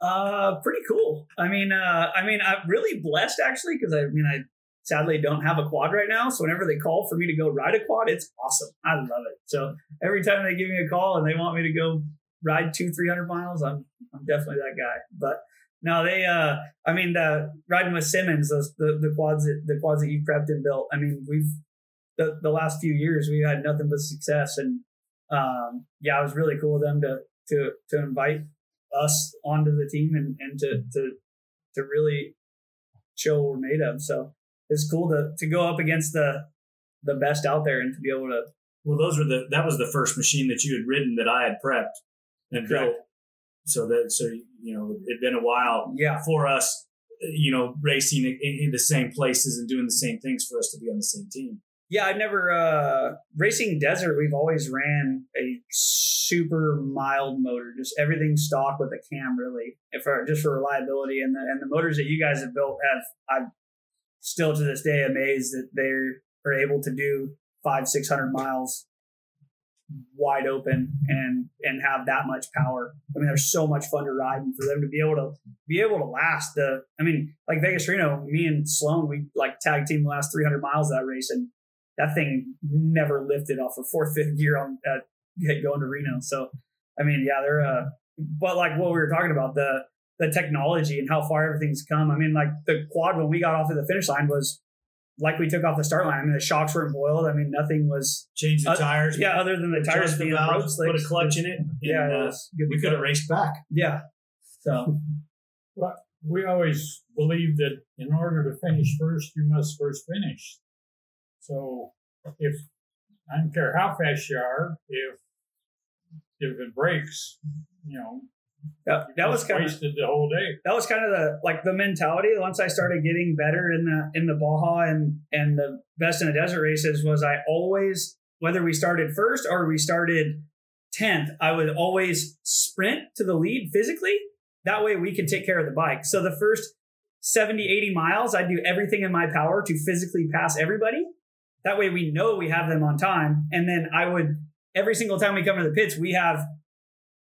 F: Uh, pretty cool. I mean, uh, I mean, I'm really blessed actually because I mean, I sadly don't have a quad right now. So whenever they call for me to go ride a quad, it's awesome. I love it. So every time they give me a call and they want me to go ride two, three hundred miles, I'm I'm definitely that guy. But no, they, uh, I mean, the riding with Simmons, those the the quads that the quads that you prepped and built. I mean, we've the the last few years we've had nothing but success, and um, yeah, it was really cool of them to to to invite us onto the team and, and to, to to really show what we're made of. So it's cool to to go up against the the best out there and to be able to
B: Well, those were the that was the first machine that you had ridden that I had prepped and
F: Correct.
B: built. So that so you know it'd been a while
F: yeah
B: for us, you know, racing in, in the same places and doing the same things for us to be on the same team.
F: Yeah I've never uh racing desert we've always ran a super mild motor just everything stock with a cam really if for just for reliability and the and the motors that you guys have built have I'm still to this day amazed that they are able to do five six hundred miles wide open and and have that much power. I mean, they're so much fun to ride, and for them to be able to be able to last the. I mean, like Vegas Reno, me and Sloan, we like tag team the last 300 miles that race, and that thing never lifted off of fourth, fifth gear on at get going to Reno. So, I mean, yeah, they're. uh But like what we were talking about the the technology and how far everything's come. I mean, like the quad when we got off of the finish line was like we took off the start line. I mean, the shocks weren't boiled. I mean, nothing was
B: changed the
F: Uh,
B: tires.
F: yeah, other than the tires
B: adjust the
F: being
B: valve,
F: road
B: put a clutch in it. and,
F: Yeah, it
B: uh,
F: was
B: we could have raced back.
F: Yeah. So
E: we always believe that in order to finish first, you must first finish. So if I don't care how fast you are, if if it breaks, you know,
F: that, that was kind of
E: wasted the whole day.
F: that was kind of the like the mentality. Once I started getting better in the in the Baja and and the best in the desert races, was I always whether we started first or we started tenth, I would always sprint to the lead physically. That way we could take care of the bike. So the first 70, 80 miles, I'd do everything in my power to physically pass everybody. That way we know we have them on time. And then I would every single time we come to the pits, we have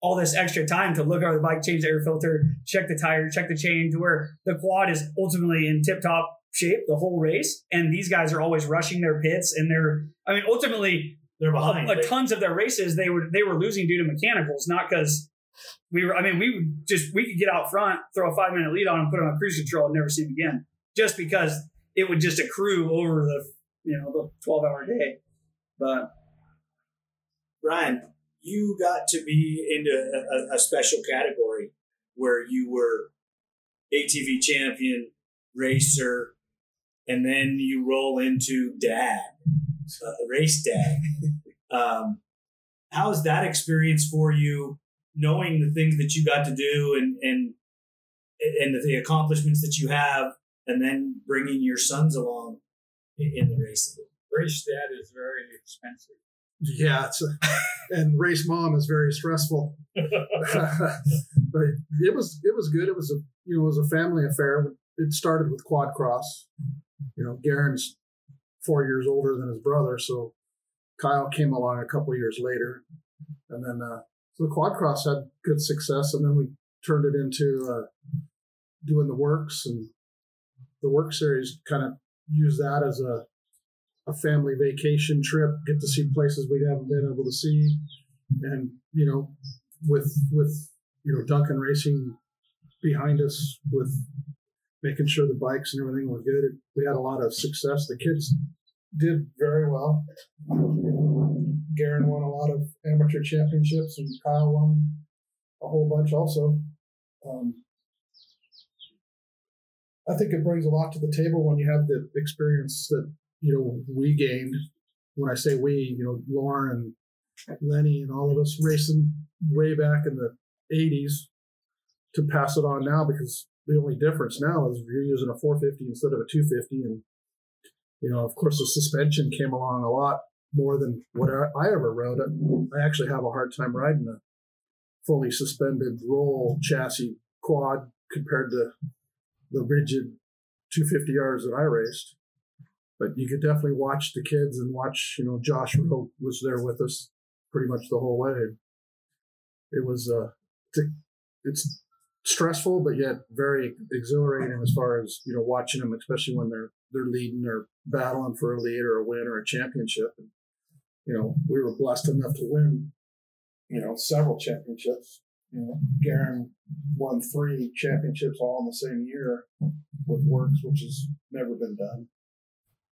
F: all this extra time to look over the bike, change the air filter, check the tire, check the chain, to where the quad is ultimately in tip top shape the whole race. And these guys are always rushing their pits, and they're, I mean, ultimately,
B: They're behind.
F: like tons of their races they were they were losing due to mechanicals, not because we were. I mean, we would just we could get out front, throw a five minute lead on, and put them on cruise control, and never see them again, just because it would just accrue over the you know the twelve hour day. But
B: Ryan, you got to be into a, a, special category where you were ATV champion, racer, and then you roll into dad, uh, race dad. Um, that experience for you, knowing the things that you got to do and and and the accomplishments that you have, and then bringing your sons along in, the racing?
E: Race dad is very expensive.
C: Yeah, it's and race mom is very stressful. but it was it was good. It was a you know it was a family affair. It started with quad cross. You know, Garen's four years older than his brother, so Kyle came along a couple years later, and then uh, so the quad cross had good success, and then we turned it into uh, doing the WORCS, and the work series kind of used that as a a family vacation trip, get to see places we haven't been able to see, and you know, with with you know Duncan Racing behind us with making sure the bikes and everything were good. We had a lot of success. The kids did very well. Garen won a lot of amateur championships, and Kyle won a whole bunch also. Um, I think it brings a lot to the table when you have the experience that you know we gained. When I say we, you know, Lauren and Lenny and all of us racing way back in the '80s to pass it on now because the only difference now is you're using a 450 instead of a 250 and you know of course the suspension came along a lot more than what i ever rode i actually have a hard time riding a fully suspended roll chassis quad compared to the rigid 250Rs that i raced but you could definitely watch the kids and watch you know josh was there with us pretty much the whole way it was uh it's stressful, but yet very exhilarating as far as you know watching them, especially when they're they're leading or battling for a lead or a win or a championship. And, you know, we were blessed enough to win, you know, several championships. You know, Garen won three championships all in the same year with WORCS, which has never been done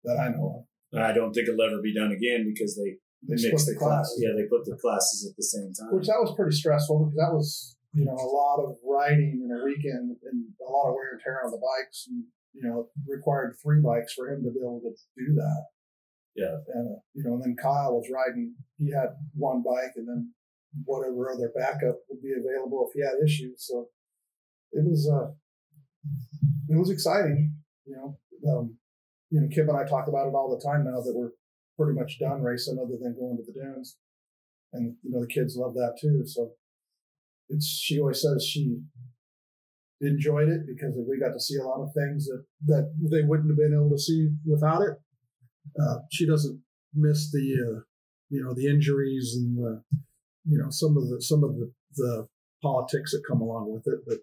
C: that I know
B: of. I don't think it'll ever be done again because they, they, they mix the classes. Yeah, they put the classes at the same time.
C: Which that was pretty stressful because that was you know, a lot of riding in a weekend and a lot of wear and tear on the bikes. And, you know, required three bikes for him to be able to do that.
B: Yeah.
C: And, uh, you know, and then Kyle was riding, he had one bike and then whatever other backup would be available if he had issues. So it was, uh, it was exciting, you know, um, you know, Kim and I talk about it all the time now that we're pretty much done racing other than going to the dunes. And, you know, the kids love that too. So it's she always says she enjoyed it because we got to see a lot of things that that they wouldn't have been able to see without it. Uh, she doesn't miss the uh, you know the injuries and the you know some of the some of the, the politics that come along with it, but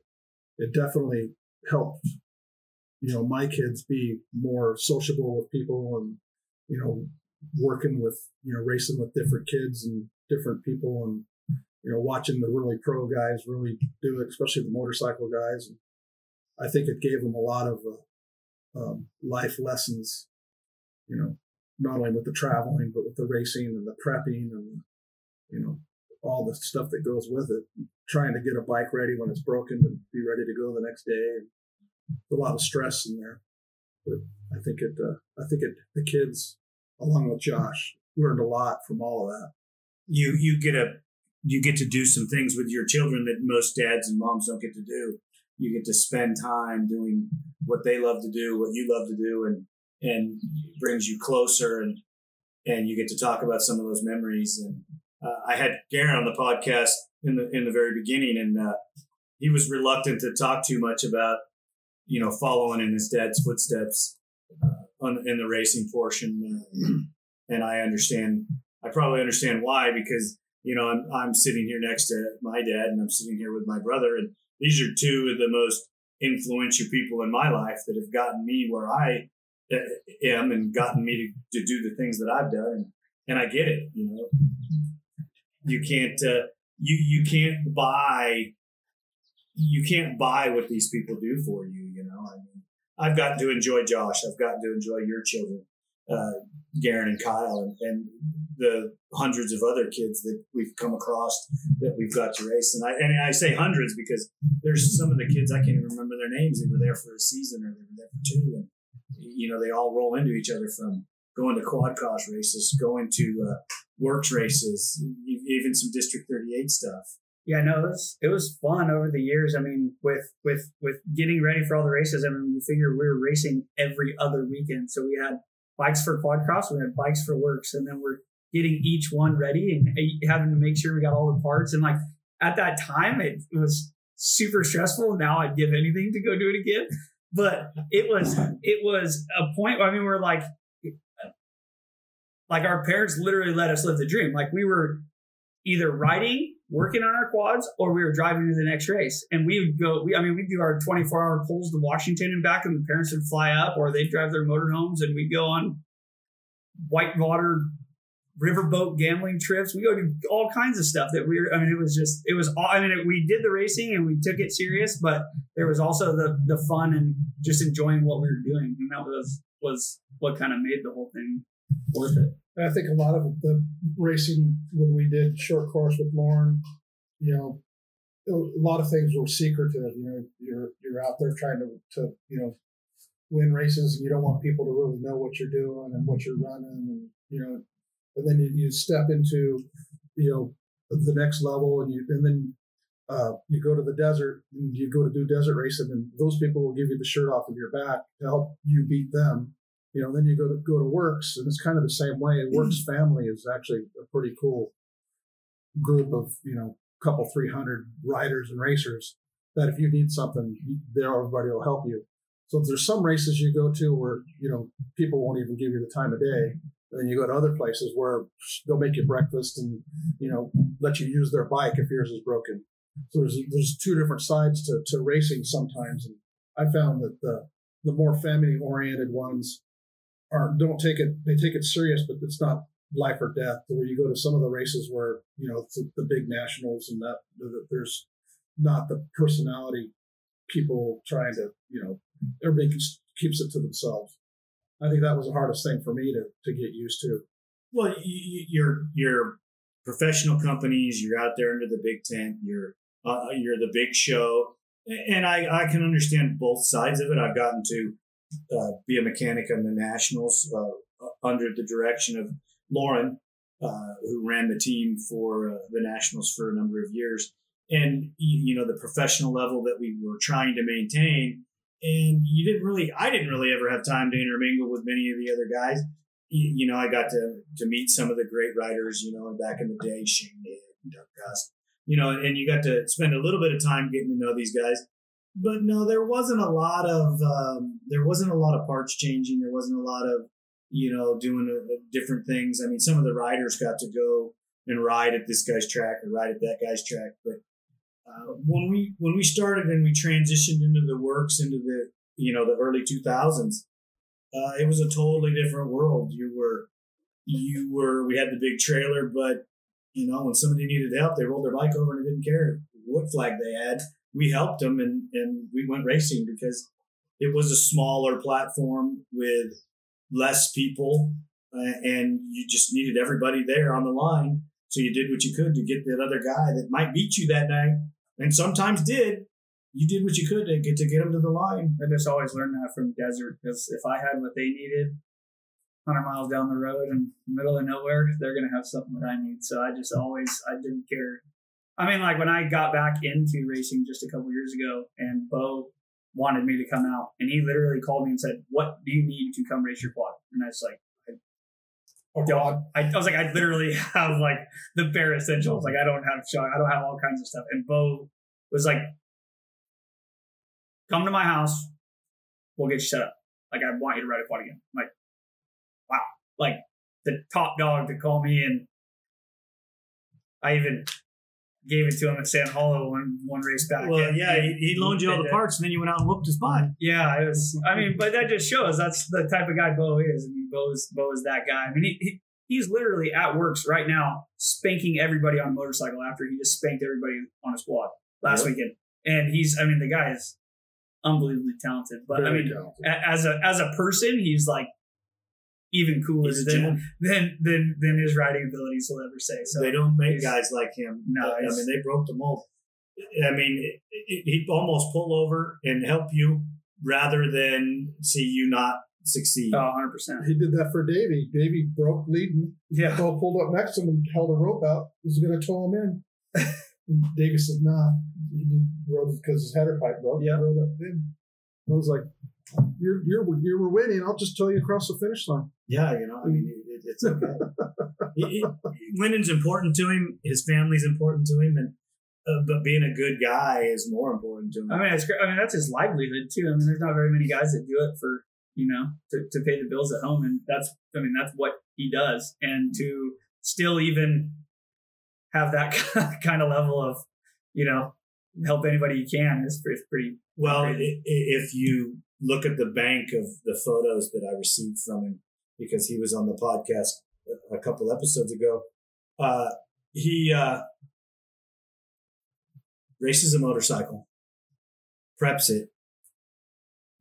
C: it definitely helped you know my kids be more sociable with people and you know working with you know racing with different kids and different people and you know, watching the really pro guys really do it, especially the motorcycle guys. And I think it gave them a lot of uh, um, life lessons, you know, not only with the traveling, but with the racing and the prepping and, you know, all the stuff that goes with it. Trying to get a bike ready when it's broken to be ready to go the next day. A lot of stress in there. But I think it, uh, I think it, the kids, along with Josh, learned a lot from all of that.
B: You, you get a you get to do some things with your children that most dads and moms don't get to do. You get to spend time doing what they love to do, what you love to do, and and brings you closer, and and you get to talk about some of those memories. And I had Garen on the podcast in the in the very beginning, and uh, he was reluctant to talk too much about you know following in his dad's footsteps uh, on, in the racing portion, and I understand. I probably understand why because you know, I'm, I'm sitting here next to my dad and I'm sitting here with my brother. And these are two of the most influential people in my life that have gotten me where I uh, am and gotten me to, to do the things that I've done. And, and I get it, you know, you can't, uh, you, you can't buy, you can't buy what these people do for you, you know, I mean, I've gotten to enjoy Josh. I've gotten to enjoy your children, uh, Garen and Kyle, and, and the hundreds of other kids that we've come across that we've got to race. And I, and I say hundreds because there's some of the kids, I can't even remember their names. They were there for a season or they were there for two. And, you know, they all roll into each other from going to quad cross races, going to uh, WORCS races, even some District 38 stuff.
F: Yeah, no, it was, it was fun over the years. I mean, with with with getting ready for all the races, I mean, you figure we were racing every other weekend. So we had bikes for quad cross, we had bikes for WORCS, and then we're getting each one ready and having to make sure we got all the parts. And like at that time, it, it was super stressful. Now I'd give anything to go do it again. But it was it was a point. I mean, we're like, like our parents literally let us live the dream. Like we were either riding, working on our quads, or we were driving to the next race. And we would go. We, I mean, we'd do our 24 hour pulls to Washington and back, and the parents would fly up, or they'd drive their motorhomes, and we'd go on whitewater riverboat gambling trips. We go to all kinds of stuff that we were, I mean, it was just, it was all, I mean, we did the racing and we took it serious, but there was also the, the fun and just enjoying what we were doing. And that was, was what kind of made the whole thing worth it.
C: I think a lot of the racing when we did short course with Lauren, you know, a lot of things were secretive. You know, you're you're out there trying to to you know win races, and you don't want people to really know what you're doing and what you're running, and you know, and then you, you step into you know the next level, and you and then uh, you go to the desert and you go to do desert racing, and those people will give you the shirt off of your back to help you beat them. You know, then you go to go to WORCS, and it's kind of the same way. Works mm-hmm. family is actually a pretty cool group of you know couple 300 riders and racers that if you need something, there everybody will help you. So there's some races you go to where you know people won't even give you the time of day. And then you go to other places where they'll make you breakfast and you know let you use their bike if yours is broken. So there's there's two different sides to, to racing sometimes, and I found that the the more family oriented ones are don't take it they take it serious, but it's not life or death. Where you go to some of the races where you know the, the big nationals and that, there's not the personality people trying to you know everybody keeps it to themselves. I think that was the hardest thing for me to to get used to.
B: Well, you're you're professional companies. You're out there under the big tent. You're uh, you're the big show, and I I can understand both sides of it. I've gotten to uh, be a mechanic on the nationals uh, under the direction of Lauren, uh, who ran the team for uh, the Nationals for a number of years, and you know the professional level that we were trying to maintain. And you didn't really, I didn't really ever have time to intermingle with many of the other guys. You, know, I got to to meet some of the great writers. You know, back in the day, Shane Doug Gus. You know, and you got to spend a little bit of time getting to know these guys but no, there wasn't a lot of um, there wasn't a lot of parts changing. There wasn't a lot of you know, doing a, a different things. I mean, some of the riders got to go and ride at this guy's track or ride at that guy's track. But uh, when we when we started and we transitioned into the WORCS into the you know the early two thousands, uh, it was a totally different world. You were you were we had the big trailer, but you know when somebody needed help, they rolled their bike over and didn't care what flag they had. We helped them and and we went racing because it was a smaller platform with less people, uh, and you just needed everybody there on the line. So you did what you could to get that other guy that might beat you that night, and sometimes did. You did what you could to get to get them to the line.
F: I just always learned that from desert because if I had what they needed, hundred miles down the road the middle of nowhere, they're gonna have something that I need. So I just always I didn't care. I mean, like when I got back into racing just a couple years ago, and Bo wanted me to come out, and he literally called me and said, "What do you need to come race your quad?" And I was like, I, oh, don't, I, I was like, I literally have like the bare essentials. Like I don't have shock, I don't have all kinds of stuff. And Bo was like, "Come to my house, we'll get you set up. Like I want you to ride a quad again." I'm like, wow, like the top dog to call me and I even gave it to him at Sand Hollow one one race back.
B: Well, and, yeah, he, he, loaned you all the parts, and then you went out and whooped his butt.
F: Yeah, it was. I mean, but that just shows that's the type of guy Bo is. I mean, Bo is Bo is that guy. I mean, he, he he's literally at WORCS right now, spanking everybody on a motorcycle after he just spanked everybody on his squad last yep. weekend. And he's, I mean, the guy is unbelievably talented. But Very I mean, talented. as a as a person, he's like even cooler than, than than than his riding abilities will ever say. So
B: they don't make guys like him. No, I mean they broke the mold. I mean, it, it, he'd almost pull over and help you rather than see you not succeed.
F: Oh, 100%.
C: He did that for Davey. Davey broke leading.
F: Yeah.
C: Bo pulled up next to him and held a rope out. He was going to tow him in. Davey said, nah. He rode because his header pipe broke.
F: Yeah.
C: Rode up in. I was like, you're you're you were winning. I'll just tell you across the finish line.
B: Yeah, you know, I mean, it, it's okay. it, it, winning's important to him. His family's important to him, and uh, but being a good guy is more important to him.
F: I mean, it's I mean, that's his livelihood too. I mean, there's not very many guys that do it for you know to, to pay the bills at home, and that's I mean, that's what he does, and to still even have that kind of level of you know help anybody you can is, is pretty
B: well. If you look at the bank of the photos that I received from him because he was on the podcast a couple episodes ago. Uh, he uh, races a motorcycle, preps it,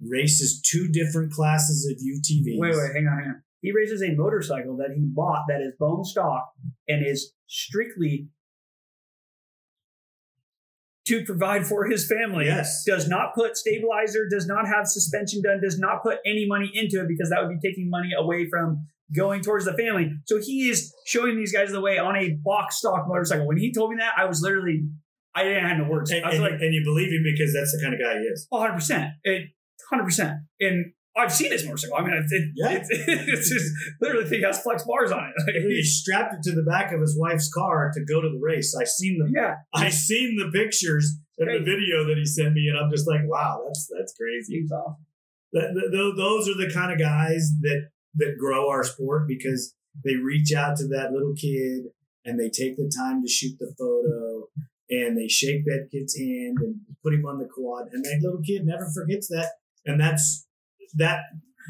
B: races two different classes of UTVs.
F: Wait, wait, hang on, hang on. He races a motorcycle that he bought that is bone stock and is strictly to provide for his family.
B: Yes.
F: Does not put stabilizer, does not have suspension done, does not put any money into it because that would be taking money away from going towards the family. So he is showing these guys the way on a box stock motorcycle. When he told me that, I was literally, I didn't have no words.
B: And,
F: I was
B: and-
F: like,
B: and you believe him because that's the kind of guy he is.
F: 100%. It, 100%. And I've seen his motorcycle. I mean, it, it,
B: Yeah.
F: it's, it's just literally he has flex bars on it.
B: He strapped it to the back of his wife's car to go to the race. I seen the
F: yeah,
B: I seen the pictures and the video that he sent me, and I'm just like, wow, that's that's crazy.
F: he's off.
B: That, that- tho- those are the kind of guys that that grow our sport because they reach out to that little kid and they take the time to shoot the photo and they shake that kid's hand and put him on the quad and that little kid never forgets that and that's that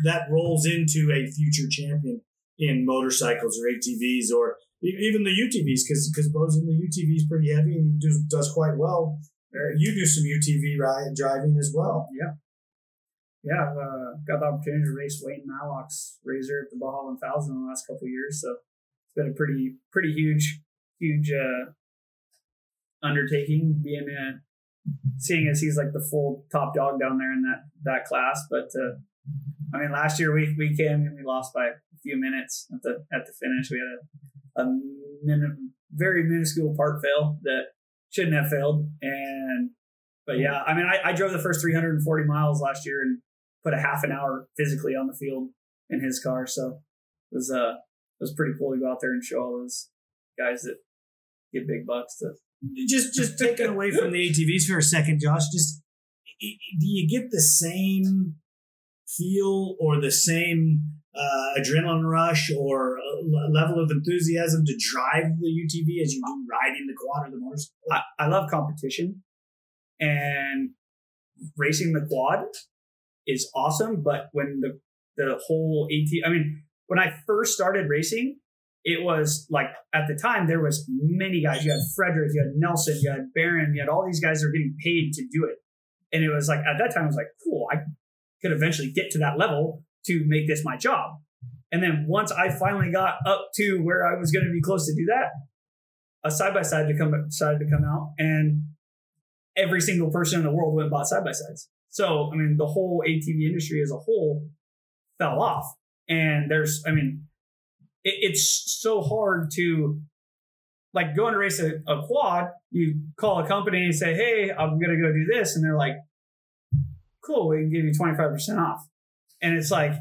B: that rolls into a future champion in motorcycles or ATVs or even the UTVs because because Bo's in the UTV is pretty heavy and does, does quite well. Uh, You do some UTV ride driving as well.
F: Yeah, I've uh, got the opportunity to race Wayne Matlock's Razor at the Baja 1000 in the last couple years. So it's been a pretty, pretty huge, huge uh, undertaking being a, seeing as he's like the full top dog down there in that, that class. But uh, I mean, last year we, we came and we lost by a few minutes at the, at the finish. We had a, a min- very minuscule part fail that shouldn't have failed. And, but yeah, I mean, I, I drove the first 340 miles last year and put a half an hour physically on the field in his car. So it was uh it was pretty cool to go out there and show all those guys that get big bucks to
B: just just taking away from the ATVs for a second, Josh. Just do you get the same feel or the same uh, adrenaline rush or uh, level of enthusiasm to drive the UTV as you do riding the quad or the motorcycle?
F: I, I love competition and racing the quad is awesome. But when the, the whole AT, I mean, when I first started racing, it was like at the time there was many guys. You had Frederick, you had Nelson, you had Barron, you had all these guys that were getting paid to do it. And it was like at that time I was like, cool, I could eventually get to that level to make this my job. And then once I finally got up to where I was going to be close to do that, a side by side to come decided to come out, and every single person in the world went and bought side by sides. So I mean, the whole ATV industry as a whole fell off. And there's, I mean, it, it's so hard to like go and race a, a quad. You call a company and say, "Hey, I'm gonna go do this," and they're like, "Cool, we can give you 25 percent off." And it's like,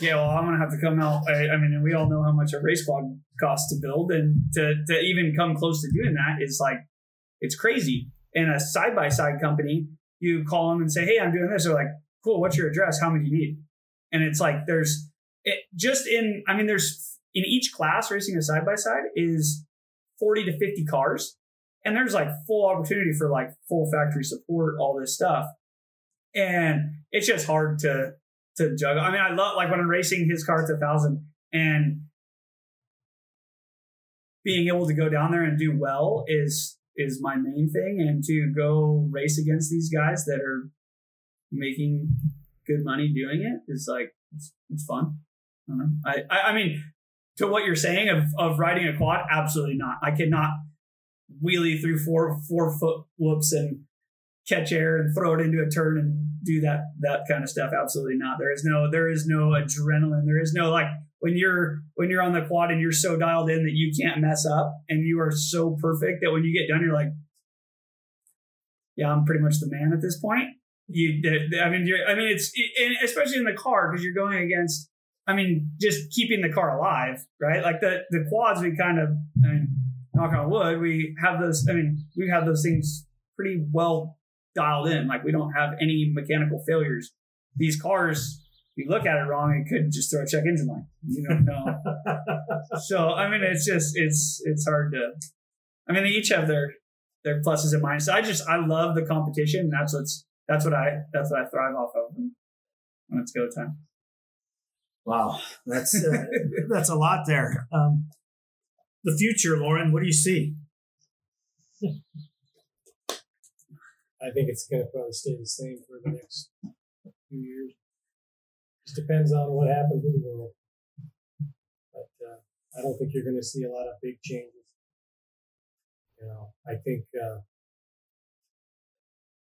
F: yeah, well, I'm gonna have to come out. I, I mean, we all know how much a race quad costs to build, and to to even come close to doing that is like, it's crazy. And a side by side company, you call them and say, "Hey, I'm doing this." They're like, "Cool, what's your address? How many do you need?" And it's like there's it just in. I mean, there's in each class racing a side by side is 40 to 50 cars, and there's like full opportunity for like full factory support, all this stuff, and it's just hard to to juggle. I mean, I love like when I'm racing his car to a thousand and being able to go down there and do well is is my main thing, and to go race against these guys that are making good money doing it is like it's, it's fun. Mm-hmm. I. I, I mean, to what you're saying of of riding a quad, absolutely not. I cannot wheelie through four four foot whoops and catch air and throw it into a turn and do that that kind of stuff absolutely not there is no there is no adrenaline there is no like when you're when you're on the quad and you're so dialed in that you can't mess up and you are so perfect that when you get done you're like yeah i'm pretty much the man at this point you i mean i mean it's especially in the car because you're going against i mean just keeping the car alive right like the the quads we kind of i mean knock on wood we have those i mean we have those things pretty well dialed in. Like we don't have any mechanical failures. These cars, if you look at it wrong, it could just throw a check engine light. You don't know. so I mean, it's just it's it's hard to. I mean, they each have their their pluses and minuses. I just I love the competition. That's what's that's what I that's what I thrive off of when, when it's go time.
B: Wow, that's uh, that's a lot there. Um, the future, Lauren, what do you see?
D: I think it's going to probably stay the same for the next few years. Just depends on what happens with the world. But uh, I don't think you're going to see a lot of big changes. You know, I think uh,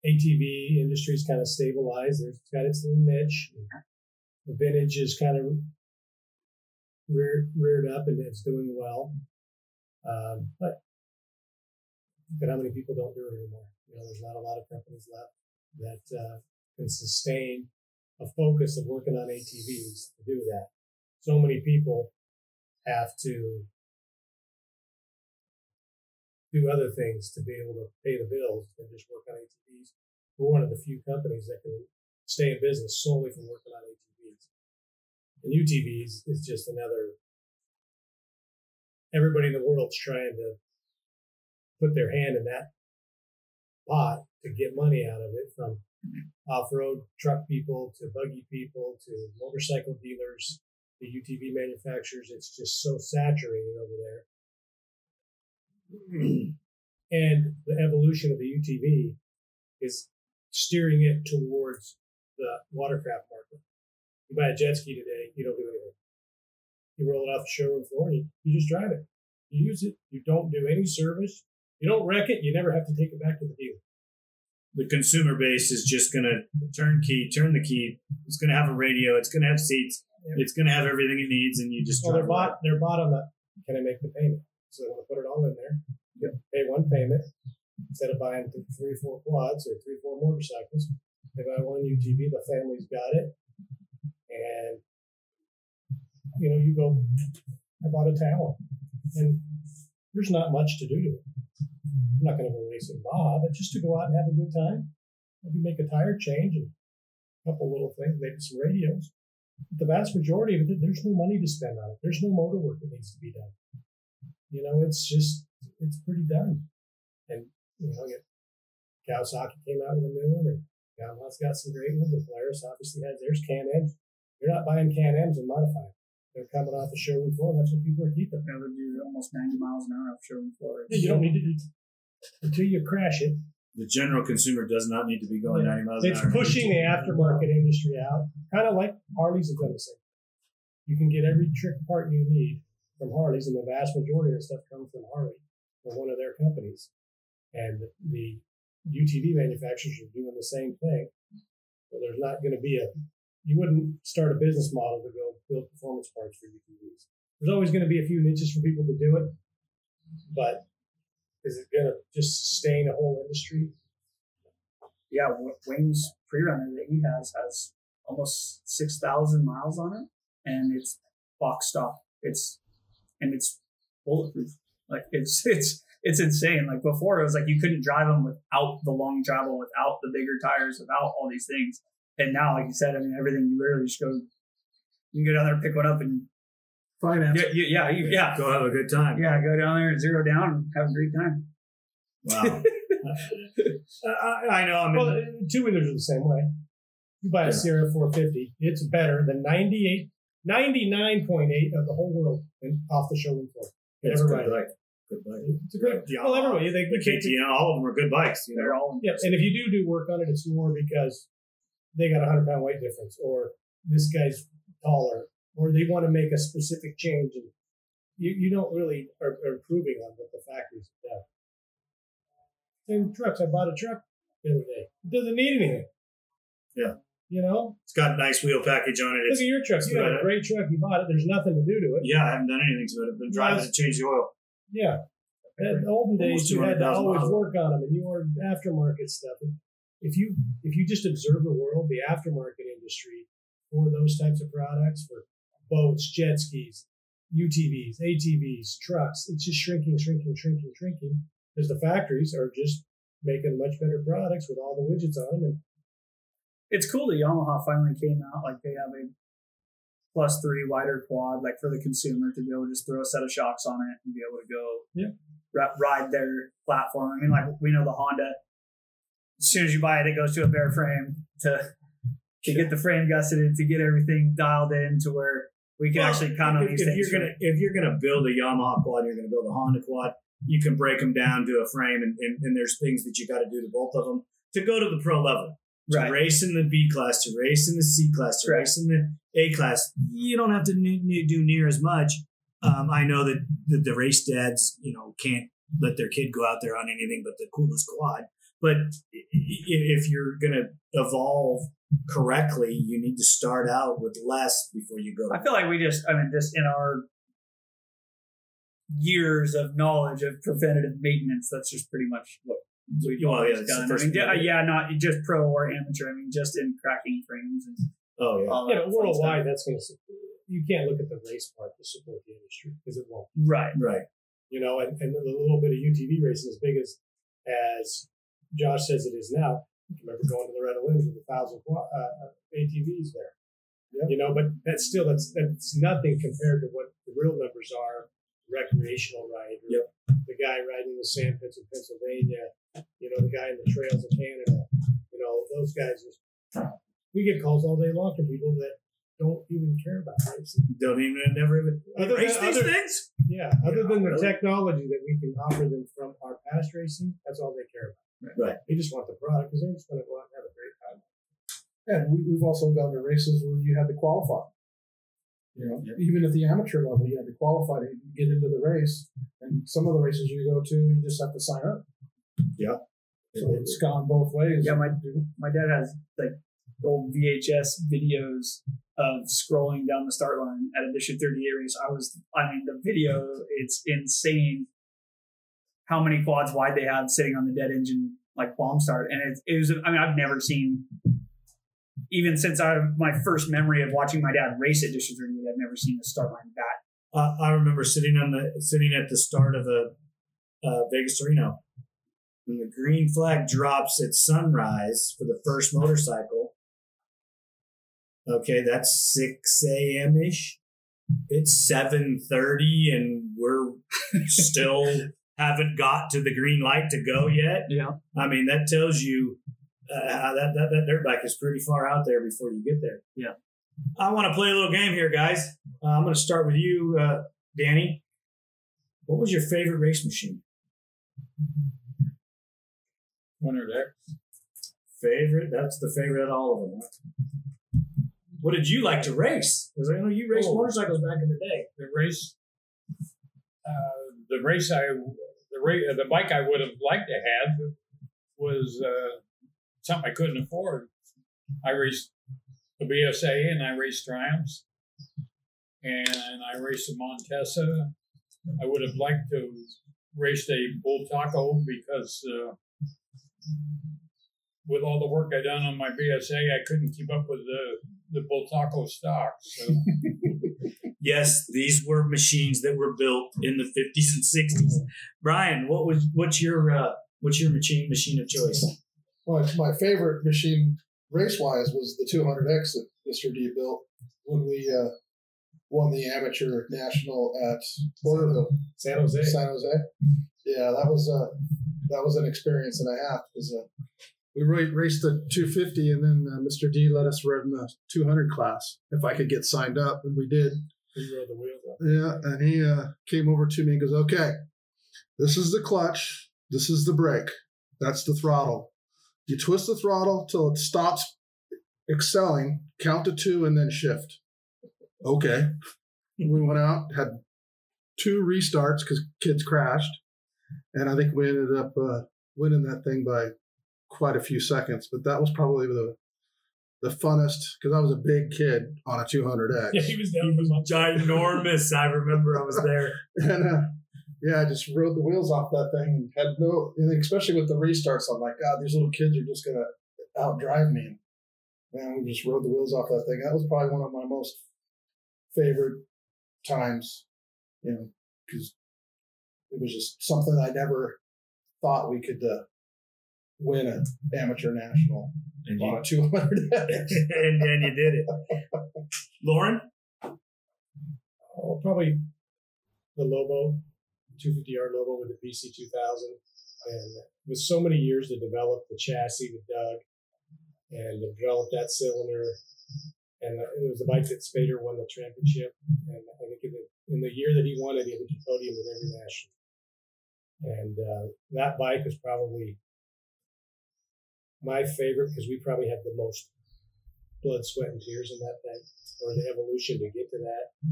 D: ATV industry's kind of stabilized. It's got its little niche. The vintage is kind of reared, up and it's doing well. Um, but but how many people don't do it anymore? You know, there's not a lot of companies left that uh, can sustain a focus of working on ATVs to do that. So many people have to do other things to be able to pay the bills and just work on ATVs. We're one of the few companies that can stay in business solely from working on ATVs. And UTVs is just another. Everybody in the world's trying to put their hand in that pot to get money out of it from off-road truck people to buggy people to motorcycle dealers the UTV manufacturers. It's just so saturated over there. and the evolution of the UTV is steering it towards the watercraft market. You buy a jet ski today, you don't do anything. You roll it off the showroom floor and you, you just drive it. You use it. You don't do any service. You don't wreck it. You never have to take it back to the dealer.
B: The consumer base is just going to turn key, turn the key. It's going to have a radio. It's going to have seats. It's going to have everything it needs, and you just
D: Well, they're bought. They're bought on the. Can I make the payment? So they want to put it all in there.
B: Yep.
D: Pay one payment instead of buying th- three, four quads or three, four motorcycles. They buy one UTV. The family's got it, and you know you go. I bought a tower, and there's not much to do to it. I'm not going to go racing Bob, but just to go out and have a good time. Maybe make a tire change and a couple little things, maybe some radios the vast majority of it, there's no money to spend on it. There's no motor work that needs to be done. You know, it's just, it's pretty done. And, you know, you- Kawasaki came out with a new one, and Yamaha's got some great ones. The Polaris obviously has theirs. Can-Ams. You're not buying Can-Ams and modifying. They're coming off the showroom floor. That's what people are keeping.
F: Now They would do almost 90 miles an hour off showroom floor.
D: You don't need to do until you crash it.
B: The general consumer does not need to be going 90 miles
D: It's
B: an hour.
D: pushing the aftermarket industry out, kind of like Harleys have done the same. You can get every trick part you need from Harleys, and the vast majority of the stuff comes from Harley or one of their companies. And the UTV manufacturers are doing the same thing. So there's not going to be a, you wouldn't start a business model to go build performance parts for UTVs. There's always going to be a few niches for people to do it, but is it going to just sustain a whole industry?
F: Yeah, Wa- Wayne's pre-runner that he has has almost 6,000 miles on it, and it's box stock. It's, and it's bulletproof. Like, it's, it's, it's insane. Like before, it was like you couldn't drive them without the long travel, without the bigger tires, without all these things. And now, like you said, I mean, everything you literally just go, you can go down there, pick one up, and
C: Finance.
F: yeah, you- yeah, you, yeah,
B: Go have a good time.
F: yeah, go down there and zero down and have a great time.
B: Wow. I, I know. I mean,
D: Well, two wheelers are the same way. You buy a
B: Yeah.
D: Sierra 450, it's better than 98, 99.8 of the whole world off the showroom floor.
B: it's a good bike. Good bike.
D: It's a great.
B: Yeah.
D: Well, everybody they,
B: The KTM, all of them are good bikes. You
F: They're all
D: yeah, and if you do do work on it, it's more because they got a hundred pound weight difference, or this guy's taller, or they want to make a specific change, and you, you don't really are, are improving on what the factories have done. Same trucks. I bought a truck the other day. It doesn't need anything.
B: Yeah.
D: You know,
B: It's got a nice wheel package on it.
D: Look
B: It's,
D: at your truck. You got a great truck. You bought it. There's nothing to do to it.
B: yeah, I haven't done anything to it. I've been driving to change the oil.
D: Yeah. In the olden days, you had to always
B: miles.
D: work on them, and you ordered aftermarket stuff. And if you if you just observe the world, the aftermarket industry for those types of products, for boats, jet skis, UTVs, ATVs, trucks, it's just shrinking, shrinking, shrinking, shrinking because the factories are just making much better products with all the widgets on them. And
F: it's cool that Yamaha finally came out. Like they have a plus three wider quad, like for the consumer to be able to just throw a set of shocks on it and be able to go
D: Yeah.
F: ri- ride their platform. I mean, like we know the Honda. As soon as you buy it, it goes to a bare frame to to get the frame gusseted, to get everything dialed in to where we can
B: Well,
F: actually count on
B: if,
F: these
B: if
F: things.
B: you're gonna if you're gonna build a Yamaha quad, and you're gonna build a Honda quad. You can break them down to a frame, and, and, and there's things that you got to do to both of them to go to the pro level. To
F: right.
B: race in the B class, to race in the C class, to
F: Right.
B: race in the A class, you don't have to ne- ne- do near as much. Um, I know that the, the race dads, you know, can't let their kid go out there on anything but the coolest quad. But i- i- if you're going to evolve correctly, you need to start out with less before you go.
F: I feel like we just, I mean, just in our years of knowledge of preventative maintenance, that's just pretty much what we've
B: Well, yeah,
F: always done. I mean, yeah, yeah, not just pro or amateur. I mean, just in cracking frames and
B: Oh yeah.
F: all
D: You
F: that
D: worldwide, that's going to. You can't look at the race part to support the industry because it won't.
F: Right.
B: Right.
D: You know, and, and a little bit of UTV racing, as big as as Josh says it is now. I remember going to Loretta Lynn's with a thousand uh, ATVs there. Yep. You know, but that's still that's that's nothing compared to what the real numbers are. Recreational rider,
B: Yep.
D: the guy riding the sand pits in Pennsylvania, you know, the guy in the trails of Canada, you know, those guys. Just, we get calls all day long from people that don't even care about racing.
B: Don't even never even
D: Other than-
B: race these
D: other-
B: things.
D: Yeah, other than the
B: really?
D: technology that we can offer them from our past racing, that's all they care about.
B: Right.
D: They just want the product because they're just going to go out and have a great time.
C: And we, we've also gone to races where you had to qualify. You know, even at the amateur level, you had to qualify to get into the race. And some of the races you go to, you just have to sign up.
B: Yeah.
C: So it's gone both ways.
F: Yeah, my my dad has like old VHS videos of scrolling down the start line at a District 38 race. I was, I mean, the video, it's insane how many quads wide they have sitting on the dead engine, like bomb start. And it, it was, I mean, I've never seen, even since I, my first memory of watching my dad race at District 38, I've never seen a start line that.
B: Uh, I remember sitting on the sitting at the start of a uh, Vegas Reno, when the green flag drops at sunrise for the first motorcycle. Okay, that's six a.m. ish. It's seven thirty, and we're still haven't got to the green light to go yet.
F: Yeah.
B: I mean, that tells you uh, that, that that dirt bike is pretty far out there before you get there.
F: Yeah.
B: I want to play a little game here, guys. Uh, I'm going to start with you, uh, Danny. What was your favorite race machine?
E: Winter Deck.
B: Favorite? That's the favorite of all of them. huh? What did you like to race? Because I know you raced
E: Oh.
B: motorcycles back in the day.
E: The race, uh, the race I, the the bike I would have liked to have was uh, something I couldn't afford. I raced the BSA and I raced Triumphs, and I raced a Montesa. I would have liked to race a Bultaco because uh, with all the work I done on my BSA, I couldn't keep up with the the Bultaco stock. So.
B: Yes, these were machines that were built in the 50s and 60s. Brian, what was what's your uh, what's your machine machine of choice?
C: My, my favorite machine race wise was the 200X that Mr. D built when we uh, won the amateur national at Porterville,
D: San Jose.
C: San Jose. Yeah, that was uh, that was an experience and a half because uh, we raced the 250 and then uh, Mr. D let us run the 200 class if I could get signed up, and we did. Yeah, and he uh, came over to me and goes, "Okay, this is the clutch. This is the brake. That's the throttle. You twist the throttle till it stops excelling. Count to two and then shift." Okay. we went out, had two restarts because kids crashed, and I think we ended up uh, winning that thing by quite a few seconds. But that was probably the the funnest because I was a big kid on a 200X.
D: Yeah, he was down with my
B: Ginormous. I remember I was there.
C: and uh, yeah, I just rode the wheels off that thing and had no, and especially with the restarts. I'm like, God, these little kids are just gonna outdrive me. Man, we just rode the wheels off that thing. That was probably one of my most favorite times, you know, because it was just something I never thought we could uh, win an amateur national
B: And
C: on
B: you,
C: a 200.
B: and, and you did it. Lauren?
D: Oh, probably the Lobo, 250 yard Lobo with the BC 2000. And with so many years to develop the chassis with Doug, and develop that cylinder. And uh, it was the bike that Spader won the championship. And I think in the, in the year that he won it, he had a podium in every national. And uh, that bike was probably my favorite because we probably had the most blood, sweat, and tears in that thing, or the evolution to get to that.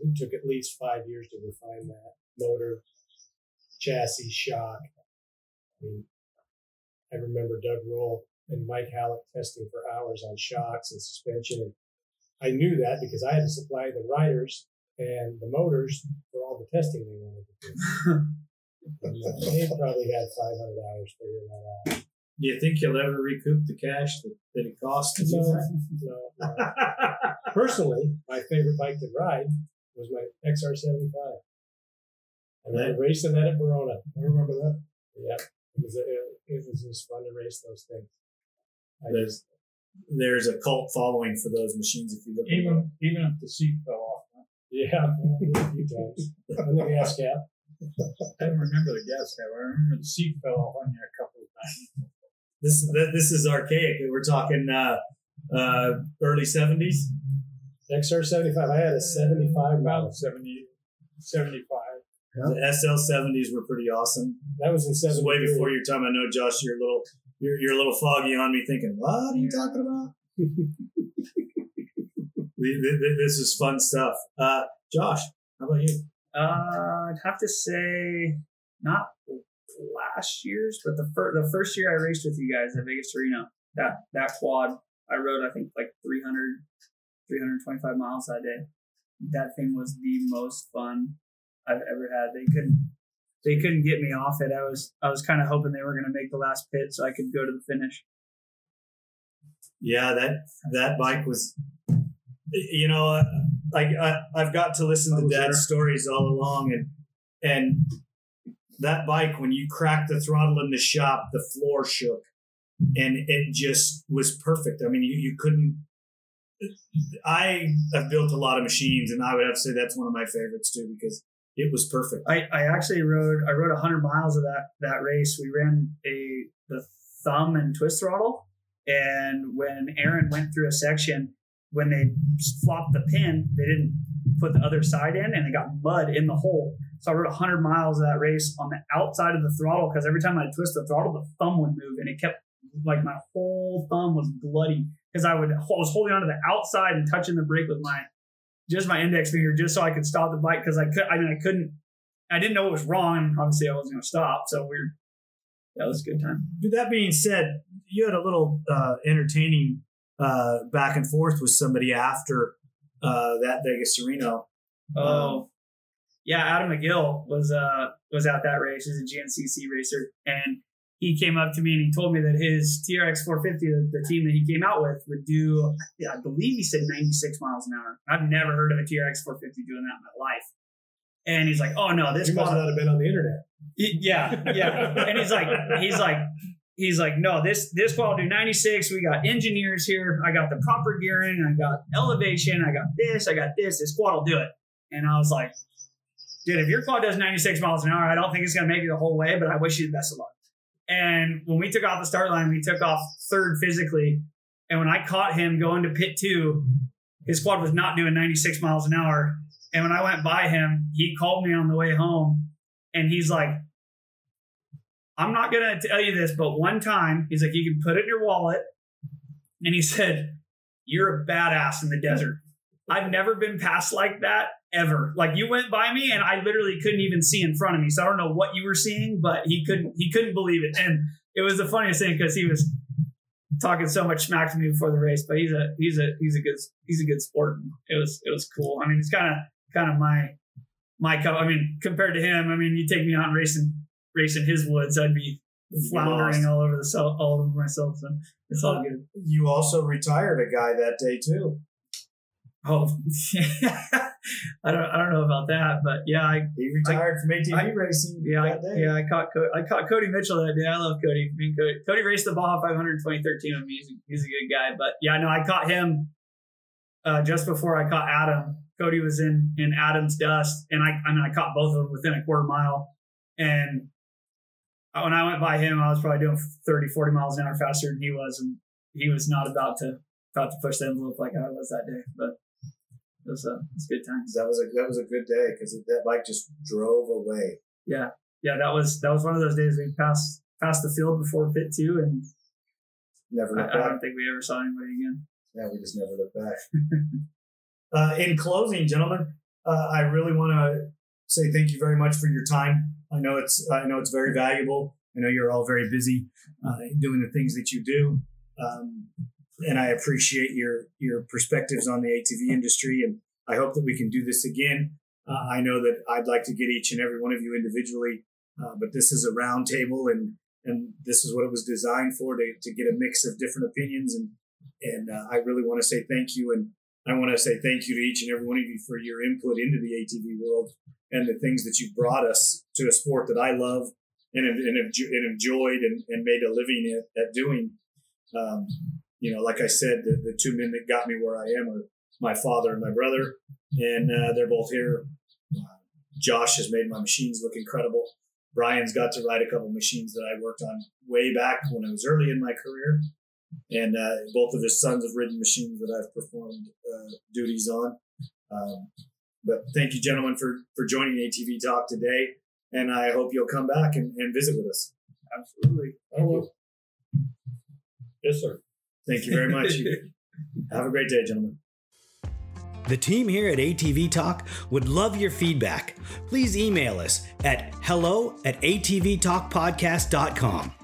D: It took at least five years to refine that motor, chassis, shock. I mean, I remember Doug Roll and Mike Halleck testing for hours on shocks and suspension. And I knew that because I had to supply the riders and the motors for all the testing they wanted to do. and, they probably had 500 hours figuring that out.
B: Do you think you'll ever recoup the cash that, that it cost
D: No, no, no. Personally, my favorite bike to ride was my XR75. And I was racing that at Verona.
C: I remember that.
D: Yeah. It was, it, it was just fun to race those things. I
B: There's there's a cult following for those machines if you look at.
E: Even even if the seat fell off. huh?
D: Yeah, a few times. And the gas cap.
E: I don't remember the gas cap. I remember the seat fell off on you a couple of times.
B: This th- this is archaic. We're talking uh, uh, early seventies.
D: XR75. I had a 75 model.
E: About 70, 75.
B: The SL seventies were pretty awesome.
D: That was in
B: This is
D: 73.
B: way before your time. I know, Josh. You're a little you're, you're a little foggy on me, thinking, "What are you talking about?" Th- th- th- this is fun stuff. Uh, Josh, how about you?
F: Uh, I'd have to say not last year's, but the first the first year I raced with you guys at Vegas Reno. That that quad I rode I think like 300, 325 miles that day. That thing was the most fun I've ever had. They couldn't they couldn't get me off it. I was I was kind of hoping they were going to make the last pit so I could go to the finish.
B: Yeah, that that bike was, you know, uh, like I, I've got to listen to Dad's stories all along, and and that bike when you cracked the throttle in the shop, the floor shook, and it just was perfect. I mean, you you couldn't. I have built a lot of machines, and I would have to say that's one of my favorites too because it was perfect.
F: I, I actually rode I rode 100 miles of that that race. We ran a the thumb and twist throttle, and when Aaron went through a section, when they flopped the pin, they didn't put the other side in, and they got mud in the hole. So I rode 100 miles of that race on the outside of the throttle because every time I twist the throttle, the thumb would move, and it kept like my whole thumb was bloody because I would I was holding onto the outside and touching the brake with my just my index finger just so I could stop the bike because I could I mean I couldn't I didn't know what was wrong obviously I wasn't gonna stop so we are that was a good time.
B: With that being said, you had a little uh, entertaining uh, back and forth with somebody after uh, that Vegas Reno.
F: Oh yeah, Adam McGill was uh was at that race. He's a GNCC racer and he came up to me and he told me that his TRX 450, the, team that he came out with, would do, I believe he said 96 miles an hour. I've never heard of a TRX 450 doing that in my life. And he's like, oh no, this
D: You must not have been on the internet.
F: Yeah, yeah. and he's like, he's like, he's like, no, this this will do 96. We got engineers here. I got the proper gearing. I got elevation. I got this. I got this. This quad will do it. And I was like, dude, if your quad does 96 miles an hour, I don't think it's gonna make it the whole way, but I wish you the best of luck. And when we took off the start line, we took off third physically. And when I caught him going to pit two, his quad was not doing 96 miles an hour. And when I went by him, he called me on the way home and he's like, I'm not going to tell you this, but one time he's like, you can put it in your wallet. And he said, You're a badass in the desert. I've never been passed like that ever. Like you went by me and I literally couldn't even see in front of me. So I don't know what you were seeing, but he couldn't he couldn't believe it. And it was the funniest thing because he was talking so much smack to me before the race. But he's a he's a he's a good he's a good sport. It was it was cool. I mean, it's kind of kind of my my cup. I mean, compared to him, I mean, you take me out and racing racing his woods, I'd be floundering all over the self, all over myself. So it's all good.
B: You also retired a guy that day too.
F: Oh, I don't I don't know about that, but yeah, I
B: He retired from ATV
F: I-
B: racing
F: yeah I,
B: that day.
F: yeah I caught Co- I caught Cody Mitchell that day. I love Cody. I mean, Cody, Cody raced the Baja 500 in 2013 with me. He's a, he's a good guy, but yeah, no, I caught him uh, just before I caught Adam. Cody was in in Adam's dust, and I I mean I caught both of them within a quarter mile, and when I went by him, I was probably doing 30, 40 miles an hour faster than he was, and he was not about to about to push the envelope like I was that day. But it was a, it was good times.
B: That was a that was a good day because that bike just drove away.
F: Yeah, yeah, that was that was one of those days we passed passed the field before pit two, and
B: Never
F: I, I don't think we ever saw anybody again.
B: Yeah, we just never look back. uh, in closing, gentlemen, uh, I really want to say thank you very much for your time. I know it's I know it's very valuable. I know you're all very busy uh, doing the things that you do, um, and I appreciate your your perspectives on the ATV industry. And I hope that we can do this again. Uh, I know that I'd like to get each and every one of you individually, uh, but this is a round table, and and this is what it was designed for to, to get a mix of different opinions and and uh, I really want to say thank you, and I want to say thank you to each and every one of you for your input into the ATV world and the things that you've brought us to a sport that I love and and, and enjoyed and, and made a living at, at doing. Um, you know, like I said, the, the two men that got me where I am are my father and my brother, and uh, they're both here. Josh has made my machines look incredible. Brian's got to ride a couple machines that I worked on way back when I was early in my career and uh, both of his sons have ridden machines that I've performed uh, duties on. Um, but thank you, gentlemen, for for joining ATV Talk today, and I hope you'll come back and, and visit with us.
F: Absolutely.
E: I will. Yes, sir.
B: Thank you very much. Have a great day, gentlemen.
G: The team here at ATV Talk would love your feedback. Please email us at hello at atvtalkpodcast.com.